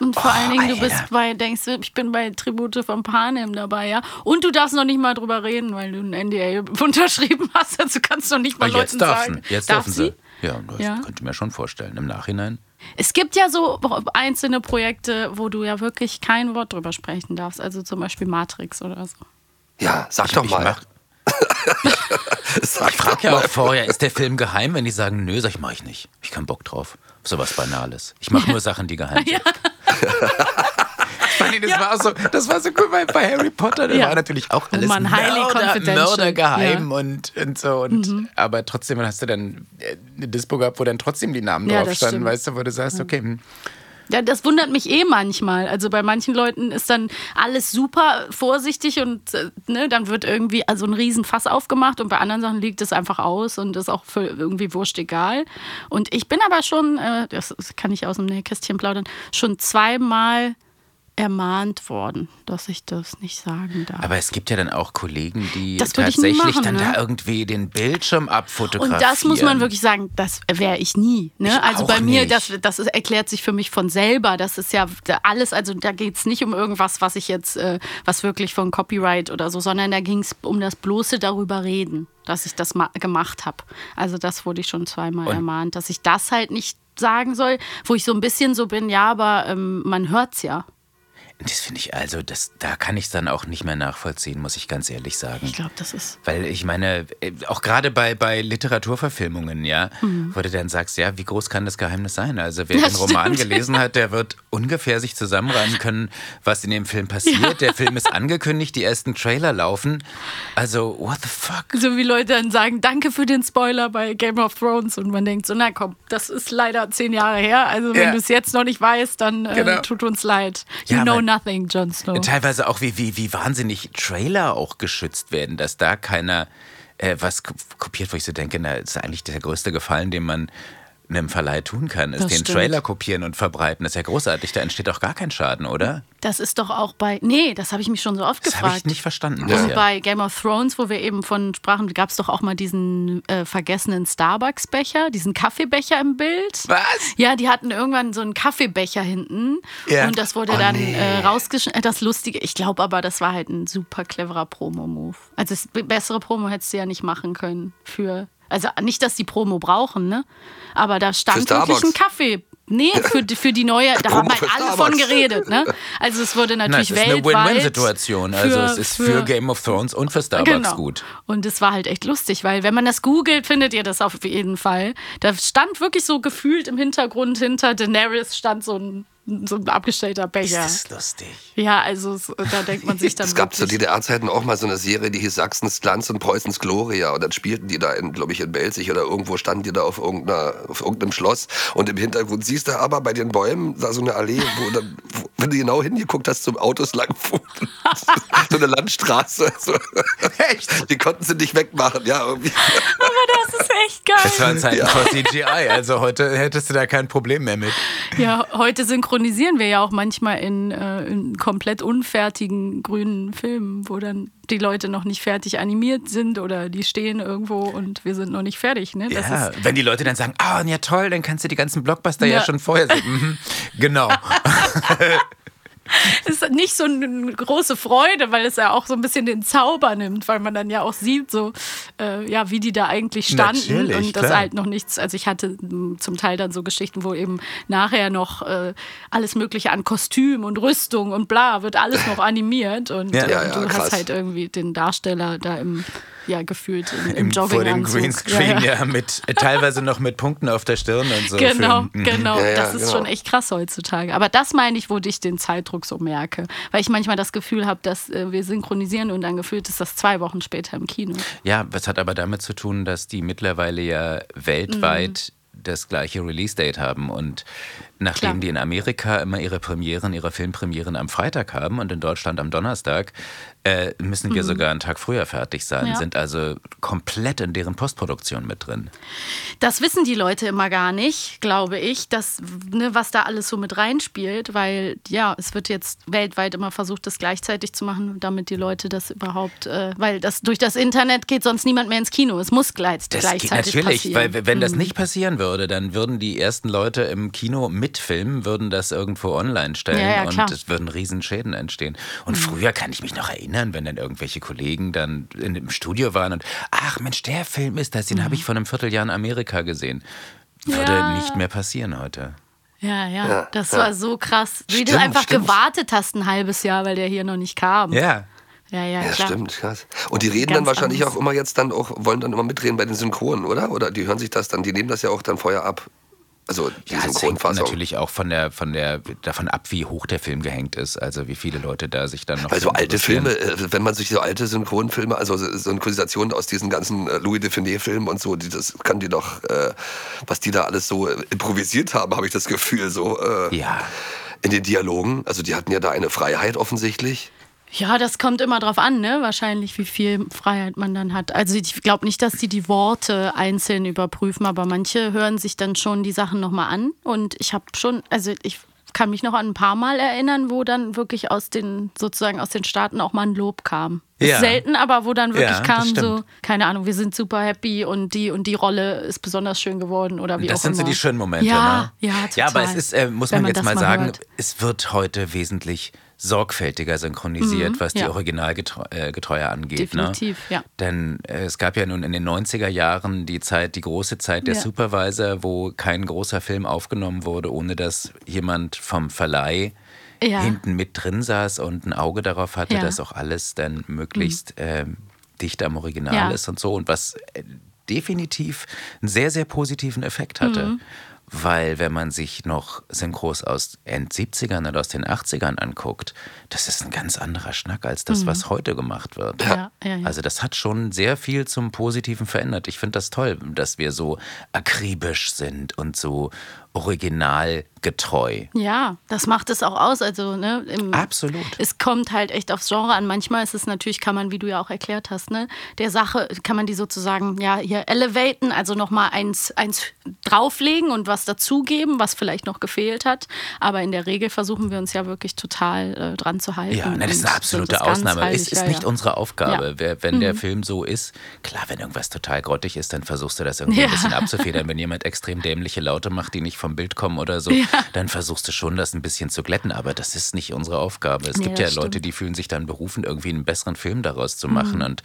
Und vor Oh, allen Dingen, du Alter. bist bei, denkst du, ich bin bei Tribute von Panem dabei, ja. Und du darfst noch nicht mal drüber reden, weil du ein NDA unterschrieben hast. Also kannst du noch nicht mal Ah, Leuten jetzt sagen. Jetzt Darf dürfen sie? sie. Ja, das Ja. könnte ich mir schon vorstellen. Im Nachhinein. Es gibt ja so einzelne Projekte, wo du ja wirklich kein Wort drüber sprechen darfst. Also zum Beispiel Matrix oder so. Ja, sag doch mal. ich frage ja auch vorher, ist der Film geheim? Wenn die sagen, nö, sag ich, mach ich nicht. Ich keinen Bock drauf. Sowas Banales. Ich mache nur Sachen, die geheim sind. Das, ja. war so, das war so cool bei, bei Harry Potter. Da ja. war natürlich auch alles Man Mörder, Mörder geheim ja. und, und so. Und, mhm. Aber trotzdem hast du dann äh, eine Dispo gehabt, wo dann trotzdem die Namen drauf standen, weißt du, wo du sagst, okay, hm. Ja, das wundert mich eh manchmal. Also bei manchen Leuten ist dann alles super vorsichtig und äh, ne, dann wird irgendwie also ein Riesenfass aufgemacht und bei anderen Sachen liegt es einfach aus und ist auch für irgendwie wurscht egal. Und ich bin aber schon, äh, das kann ich aus dem Nähkästchen plaudern, schon zweimal ermahnt worden, dass ich das nicht sagen darf. Aber es gibt ja dann auch Kollegen, die tatsächlich machen, dann ne? da irgendwie den Bildschirm abfotografieren. Und das muss man wirklich sagen, das wäre ich nie. Ne? Ich also bei mir, nicht. das, das erklärt sich für mich von selber. Das ist ja alles, also da geht es nicht um irgendwas, was ich jetzt, äh, was wirklich von Copyright oder so, sondern da ging es um das bloße darüber reden, dass ich das gemacht habe. Also das wurde ich schon zweimal Und ermahnt, dass ich das halt nicht sagen soll, wo ich so ein bisschen so bin, ja, aber ähm, man hört es ja. Das finde ich also, das, da kann ich es dann auch nicht mehr nachvollziehen, muss ich ganz ehrlich sagen. Ich glaube, das ist. Weil ich meine, äh, auch gerade bei, bei Literaturverfilmungen, ja, mhm. wo du dann sagst, ja, wie groß kann das Geheimnis sein? Also wer das den Roman stimmt. gelesen hat, der wird ungefähr sich zusammenreimen können, was in dem Film passiert. Ja. Der Film ist angekündigt, die ersten Trailer laufen. Also, what the fuck? So wie Leute dann sagen, danke für den Spoiler bei Game of Thrones und man denkt so, na komm, das ist leider zehn Jahre her. Also wenn ja. du es jetzt noch nicht weißt, dann äh, genau. tut uns leid. You ja, know nothing, Jon Snow. Teilweise auch, wie, wie, wie wahnsinnig Trailer auch geschützt werden, dass da keiner äh, was kopiert, wo ich so denke, na, ist eigentlich der größte Gefallen, den man einem Verleih tun kann, ist das den stimmt. Trailer kopieren und verbreiten. Das ist ja großartig, da entsteht auch gar kein Schaden, oder? Das ist doch auch bei. Nee, das habe ich mich schon so oft das gefragt. Das habe ich nicht verstanden. Ja. Und bei Game of Thrones, wo wir eben von sprachen, gab es doch auch mal diesen äh, vergessenen Starbucks-Becher, diesen Kaffeebecher im Bild. Was? Ja, die hatten irgendwann so einen Kaffeebecher hinten. Ja. Und das wurde oh, dann nee. äh, rausgeschnitten. Das Lustige, ich glaube aber, das war halt ein super cleverer Promo-Move. Also, das bessere Promo hättest du ja nicht machen können für also nicht, dass die Promo brauchen, ne? Aber da stand wirklich ein Kaffee. Nee, für, für die neue, da haben halt alle von geredet, ne? Also es wurde natürlich Nein, es ist weltweit. eine Win-Win-Situation. Also es ist für, für, Game of Thrones und für Starbucks genau. gut. Und es war halt echt lustig, weil wenn man das googelt, findet ihr das auf jeden Fall. Da stand wirklich so gefühlt im Hintergrund hinter Daenerys stand so ein so ein abgestellter Becher. Ist das lustig. Ja, also da denkt man sich dann. es gab zu DDR-Zeiten auch mal so eine Serie, die hieß Sachsens Glanz und Preußens Gloria. Und dann spielten die da, glaube ich, in Belzig oder irgendwo standen die da auf, auf irgendeinem Schloss. Und im Hintergrund siehst du aber bei den Bäumen da so eine Allee, wo, dann, wo wenn du genau hingeguckt hast, zum Autos langfuhren. so eine Landstraße. So. Echt? Die konnten sie nicht wegmachen, ja. Irgendwie. Aber das ist echt geil. Das war Zeiten ja. vor CGI. Also heute hättest du da kein Problem mehr mit. Ja, heute synchronisiert synchronisieren wir ja auch manchmal in, äh, in komplett unfertigen grünen Filmen, wo dann die Leute noch nicht fertig animiert sind oder die stehen irgendwo und wir sind noch nicht fertig. Ne? Ja, wenn die Leute dann sagen, ah, oh, ja toll, dann kannst du die ganzen Blockbuster ja, ja schon vorher sehen. Mhm, genau. ist nicht so eine große Freude, weil es ja auch so ein bisschen den Zauber nimmt, weil man dann ja auch sieht, so äh, ja, wie die da eigentlich standen Natürlich, und das klar. halt noch nichts. Also ich hatte zum Teil dann so Geschichten, wo eben nachher noch äh, alles Mögliche an Kostüm und Rüstung und bla wird alles noch animiert und, ja. äh, ja, ja, du hast halt irgendwie den Darsteller da im ja, gefühlt im, im Jogging Vor dem Greenscreen, ja, ja. ja, mit, äh, teilweise noch mit Punkten auf der Stirn und so. Genau, für, mhm. genau. Ja, das ist genau. schon echt krass heutzutage. Aber das meine ich, wo ich den Zeitdruck so merke. Weil ich manchmal das Gefühl habe, dass äh, wir synchronisieren und dann gefühlt ist das zwei Wochen später im Kino. Ja, das hat aber damit zu tun, dass die mittlerweile ja weltweit mhm. das gleiche Release-Date haben und Nachdem Klar. die in Amerika immer ihre Premieren, ihre Filmpremieren am Freitag haben und in Deutschland am Donnerstag, äh, müssen wir mhm. sogar einen Tag früher fertig sein, ja. sind also komplett in deren Postproduktion mit drin. Das wissen die Leute immer gar nicht, glaube ich, dass, ne, was da alles so mit reinspielt, weil ja, es wird jetzt weltweit immer versucht, das gleichzeitig zu machen, damit die Leute das überhaupt, äh, weil das durch das Internet geht sonst niemand mehr ins Kino. Es muss gleich, das gleichzeitig geht natürlich, passieren. weil wenn mhm. das nicht passieren würde, dann würden die ersten Leute im Kino mit mitfilmen, würden das irgendwo online stellen ja, ja, und es würden Riesenschäden entstehen. Und mhm. früher kann ich mich noch erinnern, wenn dann irgendwelche Kollegen dann in dem Studio waren und ach Mensch, der Film ist das, den mhm. habe ich vor einem Vierteljahr in Amerika gesehen. Würde ja. nicht mehr passieren heute. Ja, ja, Ja, das ja. war so krass. Wie du einfach stimmt. gewartet hast ein halbes Jahr, weil der hier noch nicht kam. Ja. Ja, ja, Ja, klar. stimmt, krass. Und die reden Ganz dann wahrscheinlich anders. auch immer jetzt dann auch, wollen dann immer mitreden bei den Synchronen, oder? Oder die hören sich das dann, die nehmen das ja auch dann vorher ab. Also die Ja, es hängt natürlich auch von der, von der, davon ab, wie hoch der Film gehängt ist. Also wie viele Leute da sich dann noch. Weil so für alte. Filme, äh, wenn man sich so alte Synchronfilme, also Synchronisationen aus diesen ganzen äh, Louis de Funès-Filmen und so, die, das kann die doch, äh, was die da alles so äh, improvisiert haben, habe ich das Gefühl, so äh, Ja. in den Dialogen. Also die hatten ja da eine Freiheit offensichtlich. Ja, das kommt immer drauf an, ne? Wahrscheinlich, wie viel Freiheit man dann hat. Also ich glaube nicht, dass die die Worte einzeln überprüfen, aber manche hören sich dann schon die Sachen nochmal an. Und ich habe schon, also ich kann mich noch an ein paar Mal erinnern, wo dann wirklich aus den, sozusagen aus den Staaten auch mal ein Lob kam. Ja. selten, aber wo dann wirklich Ja, das kam so, keine Ahnung, wir sind super happy und die und die Rolle ist besonders schön geworden oder wie das auch sind immer. so die schönen Momente, ja, ne? Ja, total. Ja, aber es ist, äh, muss man man jetzt das mal mal sagen, hört. es wird heute wesentlich sorgfältiger synchronisiert, Mhm, was die ja. Originalgetreue angeht. Definitiv, ne? ja. Denn äh, es gab ja nun in den 90er Jahren die Zeit, die große Zeit der Ja. Supervisor, wo kein großer Film aufgenommen wurde, ohne dass jemand vom Verleih Ja. hinten mit drin saß und ein Auge darauf hatte. Mhm. dass auch alles dann möglichst ähm, dicht am Original ist und so. Und was äh, definitiv einen sehr, sehr positiven Effekt hatte. Mhm. Weil wenn man sich noch Synchros aus End 70ern oder aus den 80ern anguckt, das ist ein ganz anderer Schnack als das, Mhm. was heute gemacht wird. Ja, ja, ja. Also das hat schon sehr viel zum Positiven verändert. Ich finde das toll, dass wir so akribisch sind und so originalgetreu. Ja, das macht es auch aus. Also, ne, im, Absolut. Es kommt halt echt aufs Genre an. Manchmal ist es natürlich, kann man, wie du ja auch erklärt hast, ne, der Sache, kann man die sozusagen, ja, hier elevaten, also nochmal eins, eins drauflegen und was dazugeben, was vielleicht noch gefehlt hat. Aber in der Regel versuchen wir uns ja wirklich total äh, dran zu halten. Ja, ne, das ist eine absolute ganz Ausnahme. heilig, Es ist ja, nicht ja. unsere Aufgabe. Ja. Wenn der Mhm. Film so ist, klar, wenn irgendwas total grottig ist, dann versuchst du das irgendwie ein bisschen abzufedern. Wenn jemand extrem dämliche Laute macht, die nicht vom Bild kommen oder so, dann versuchst du schon, das ein bisschen zu glätten. Aber das ist nicht unsere Aufgabe. Es Nee, gibt ja Leute, stimmt. die fühlen sich dann berufen, irgendwie einen besseren Film daraus zu machen. Mhm. Und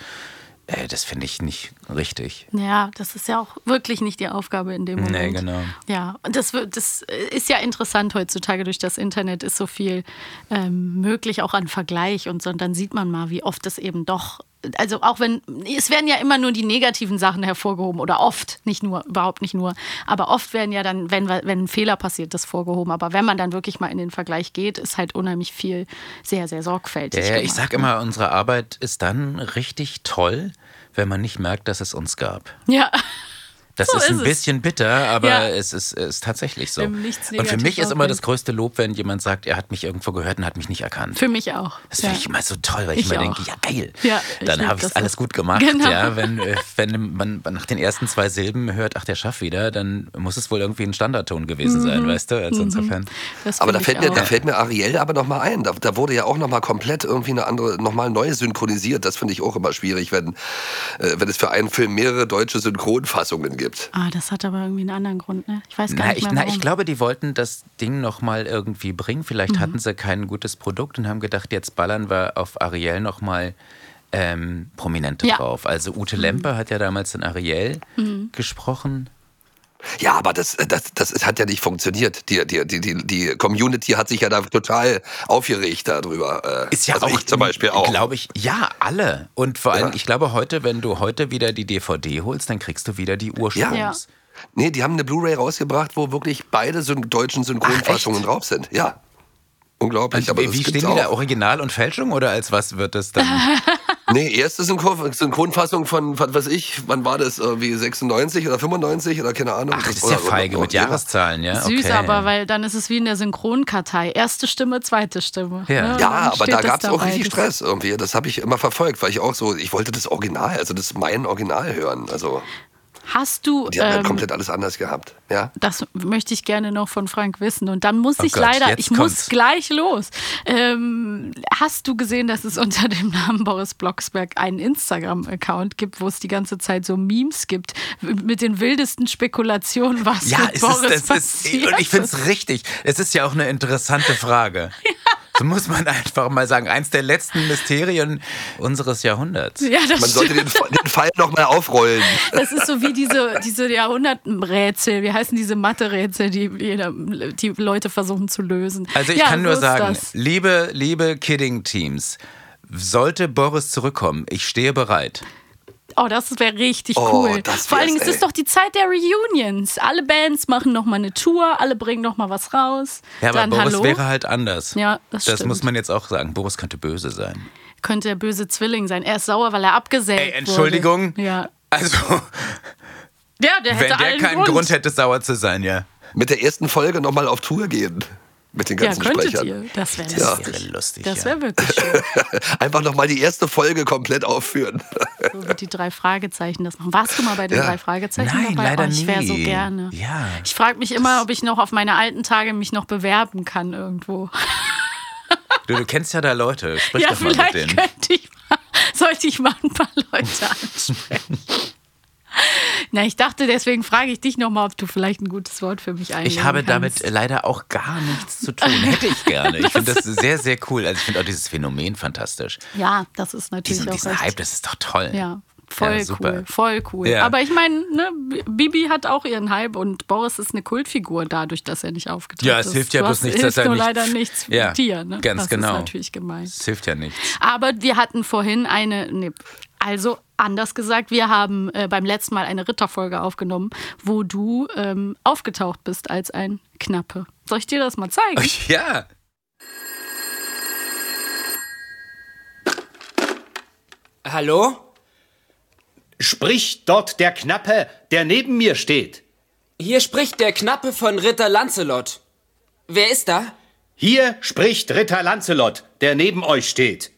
äh, das finde ich nicht richtig. Ja, das ist ja auch wirklich nicht die Aufgabe in dem Moment. Nee, genau. Ja, und das, wird- das ist ja interessant heutzutage durch das Internet ist so viel ähm, möglich, auch an Vergleich und so. Und dann sieht man mal, wie oft es eben doch, also auch wenn, es werden ja immer nur die negativen Sachen hervorgehoben oder oft, nicht nur, überhaupt nicht nur, aber oft werden ja dann, wenn, wenn ein Fehler passiert, das vorgehoben. Aber wenn man dann wirklich mal in den Vergleich geht, ist halt unheimlich viel sehr, sehr sorgfältig. Ja, ja, ich gemacht, sag ne? immer, unsere Arbeit ist dann richtig toll, wenn man nicht merkt, dass es uns gab. Ja. Das So ist ein ist es. bisschen bitter, aber Ja. es ist, es ist tatsächlich so. Und für mich ist immer das größte Lob, wenn jemand sagt, er hat mich irgendwo gehört und hat mich nicht erkannt. Für mich auch. Das finde Ja. ich immer so toll, weil ich, Ich mir auch. denke, ja geil, Ja, dann habe ich es alles gut gemacht. Genau. Ja, wenn, äh, wenn man nach den ersten zwei Silben hört, ach der Schaff wieder, dann muss es wohl irgendwie ein Standardton gewesen sein, Mhm. weißt du? Also Mhm. insofern. Das Aber da fällt, mir, da fällt mir Ariel aber noch mal ein. Da, da wurde ja auch noch mal komplett irgendwie eine andere, noch mal neu synchronisiert. Das finde ich auch immer schwierig, wenn, äh, wenn es für einen Film mehrere deutsche Synchronfassungen gibt. Ah, das hat aber irgendwie einen anderen Grund, ne? Ich weiß gar Na nicht ich, mehr na, warum. ich glaube, die wollten das Ding nochmal irgendwie bringen. Vielleicht Mhm. hatten sie kein gutes Produkt und haben gedacht, jetzt ballern wir auf Ariel nochmal ähm, Prominente Ja. drauf. Also Ute Lempe hat ja damals in Ariel Mhm. gesprochen. Ja, aber das, das, das hat ja nicht funktioniert. Die, die, die, die, die Community hat sich ja da total aufgeregt darüber. Äh, Ist ja also auch, ich zum Beispiel auch. Glaube ich, ja, alle. Und vor allem, Ja. ich glaube heute, wenn du heute wieder die DVD holst, dann kriegst du wieder die Ja. Ursprungs. Nee, die haben eine Blu-ray rausgebracht, wo wirklich beide syn deutschen Synchronfassungen drauf sind. Ja. Unglaublich. aber Wie, stehen die da? Original und Fälschung oder als was wird das dann? Nee, erste Synchron Synchronfassung von, was weiß ich, wann war das? Irgendwie 96 oder 95 oder keine Ahnung. Ach, das ist ja feige mit Jahreszahlen, ja? Süß, okay. aber weil dann ist es wie in der Synchronkartei. Erste Stimme, zweite Stimme. Ja. Ne? Ja, aber da gab es auch richtig Stress irgendwie. Das habe ich immer verfolgt, weil ich auch so, ich wollte das Original, also das mein Original hören. Also Hast du, die haben halt ähm, komplett alles anders gehabt. Ja. das möchte ich gerne noch von Frank wissen. Und dann muss Oh ich Gott, leider, ich muss kommt's. gleich los. Ähm, hast du gesehen, dass es unter dem Namen Boris Blocksberg einen Instagram-Account gibt, wo es die ganze Zeit so Memes gibt mit den wildesten Spekulationen, was Ja, mit Boris ist, es ist, passiert? und ich finde es richtig. Es ist ja auch eine interessante Frage. So muss man einfach mal sagen. Eins der letzten Mysterien unseres Jahrhunderts. Ja, das Man sollte den, den Fall nochmal aufrollen. Das ist so wie diese, diese Jahrhunderträtsel. Wie heißen diese Mathe-Rätsel, die, jeder- die Leute versuchen zu lösen? Also ich ja, kann so nur ist sagen, das. liebe, liebe Kidding-Teams, sollte Boris zurückkommen, ich stehe bereit. Oh, das wäre richtig Oh, cool. das Vor allen Dingen ist es ey. doch die Zeit der Reunions. Alle Bands machen noch mal eine Tour, alle bringen noch mal was raus. Ja, aber Dann Boris hallo. wäre halt anders. Ja, das Das stimmt. muss man jetzt auch sagen. Boris könnte böse sein. Könnte der böse Zwilling sein. Er ist sauer, weil er abgesägt Ey, Entschuldigung? Wurde. Ja. Also, Ja, der hätte wenn der allen keinen Grund. hätte, sauer zu sein, ja. Mit der ersten Folge nochmal auf Tour gehen. Mit den Ja, ganzen könntet Sprechern. ihr. Das wäre Ja. lustig. lustig. Das wäre wirklich schön. Einfach nochmal die erste Folge komplett aufführen. So wird die drei Fragezeichen das machen. Warst du mal bei den Ja. drei Fragezeichen Nein, dabei? leider oh, ich wäre so nie. gerne. Ja. Ich frage mich immer, ob ich noch auf meine alten Tage mich noch bewerben kann irgendwo. Du, du kennst ja da Leute. Sprich ja, doch mal mit vielleicht denen. könnte ich mal, sollte ich mal ein paar Leute ansprechen. Na, ich dachte, deswegen frage ich dich nochmal, ob du vielleicht ein gutes Wort für mich einlegen Ich habe kannst. damit leider auch gar nichts zu tun. Hätte ich gerne. Ich finde das sehr, sehr cool. Also ich finde auch dieses Phänomen fantastisch. Ja, das ist natürlich Diesen, auch diesen recht. Hype, das ist doch toll. Ja, voll Ja, cool, voll cool. Ja. Aber ich meine, ne, Bibi hat auch ihren Hype und Boris ist eine Kultfigur dadurch, dass er nicht aufgetreten Ja, ist. es hilft ja bloß nichts, dass er nur nicht- leider nichts für Ja, dir. Ne? ganz das genau. ist natürlich gemein. Es hilft ja nichts. Aber wir hatten vorhin eine, nee, also anders gesagt, wir haben äh, beim letzten Mal eine Ritterfolge aufgenommen, wo du ähm, aufgetaucht bist als ein Knappe. Soll ich dir das mal zeigen? Ja. Hallo? Spricht dort der Knappe, der neben mir steht. Hier spricht der Knappe von Ritter Lancelot. Wer ist da? Hier spricht Ritter Lancelot, der neben euch steht.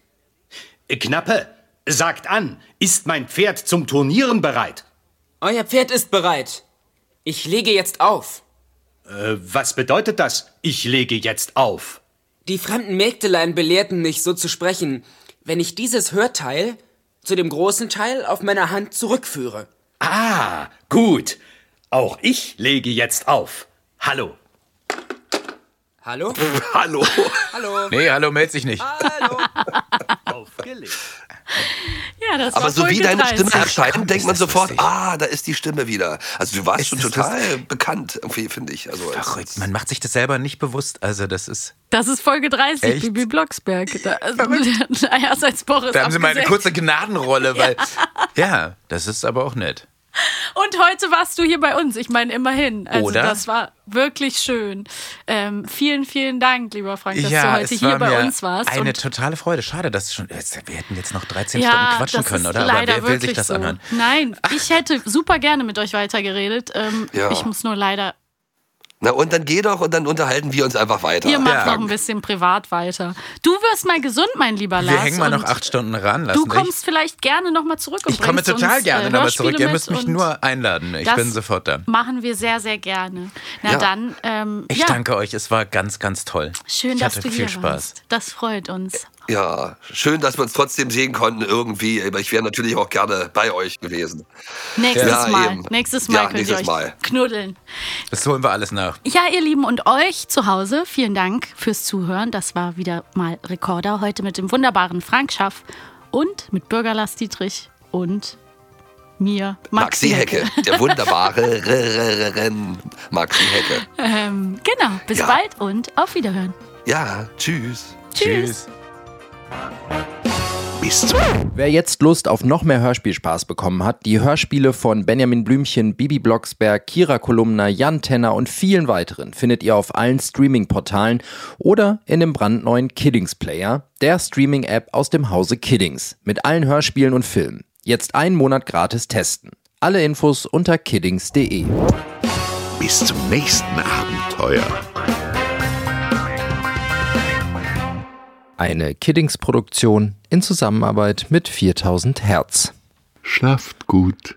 Knappe, sagt an, ist mein Pferd zum Turnieren bereit? Euer Pferd ist bereit. Ich lege jetzt auf. Äh, was bedeutet das? Ich lege jetzt auf. Die fremden Mägdelein belehrten mich, so zu sprechen, wenn ich dieses Hörteil zu dem großen Teil auf meiner Hand zurückführe. Ah, gut. Auch ich lege jetzt auf. Hallo. Hallo? Hallo. Hallo. Nee, hallo, meld sich nicht. Aufgelegt. Ja, das Aber war so wie deine 30. Stimme erscheint, denkt man sofort, lustig. ah, da ist die Stimme wieder. Also du warst Ist schon total bekannt, irgendwie, finde ich. Also, als- Verrückt. Man macht sich das selber nicht bewusst. Also das ist. Das ist Folge 30, Echt? Bibi Blocksberg. Da, also, erst als Boris Da haben sie mal eine kurze Gnadenrolle, weil. Ja, das ist aber auch nett. Und heute warst du hier bei uns. Ich meine, immerhin. Also, Oder? das war wirklich schön. Ähm, vielen, vielen Dank, lieber Frank, dass ja, du heute hier bei uns warst. Eine Und totale Freude. Schade, dass schon. jetzt- Wir hätten jetzt noch 13 ja, Stunden quatschen können, oder? Aber leider wer will sich wirklich das so. anhören? Nein, ich hätte super gerne mit euch weitergeredet. Ähm, Ja. Ich muss nur leider. Na und dann geh doch und dann unterhalten wir uns einfach weiter. Ihr macht Ja. noch ein bisschen privat weiter. Du wirst mal gesund, mein lieber Lars. Wir hängen mal noch acht Stunden ran. Du Lassen kommst vielleicht gerne noch mal zurück und ich, ich komme total uns, gerne äh, nochmal zurück. Ihr müsst mich nur einladen. Ich bin sofort da. Machen wir sehr, sehr gerne. Na Ja. dann, ähm, Ich ja, danke euch. Es war ganz, ganz toll. schön, ich dass hatte du viel hier Spaß. warst. Das freut uns. Ja, schön, dass wir uns trotzdem sehen konnten irgendwie. Aber ich wäre natürlich auch gerne bei euch gewesen. Nächstes Ja, Mal. eben. Nächstes Mal Ja, könnt nächstes ihr euch Mal. knuddeln. Das holen wir alles nach. Ja, ihr Lieben und euch zu Hause, vielen Dank fürs Zuhören. Das war wieder mal Rekorder heute mit dem wunderbaren Frank Schaff und mit Bürger Lars Dietrich und mir, Maxi, Maxi Hecke, der wunderbare Maxi Hecke. Ähm, genau, bis Ja. bald und auf Wiederhören. Ja, tschüss. Tschüss. Bis zum Wer jetzt Lust auf noch mehr Hörspielspaß bekommen hat, die Hörspiele von Benjamin Blümchen, Bibi Blocksberg, Kira Kolumna, Jan Tenner und vielen weiteren findet ihr auf allen Streaming-Portalen oder in dem brandneuen Kiddings Player, der Streaming-App aus dem Hause Kiddings, mit allen Hörspielen und Filmen. Jetzt einen Monat gratis testen. Alle Infos unter kiddings.de. Bis zum nächsten Abenteuer. Eine Kiddings-Produktion in Zusammenarbeit mit 4000 Hertz. Schlaft gut.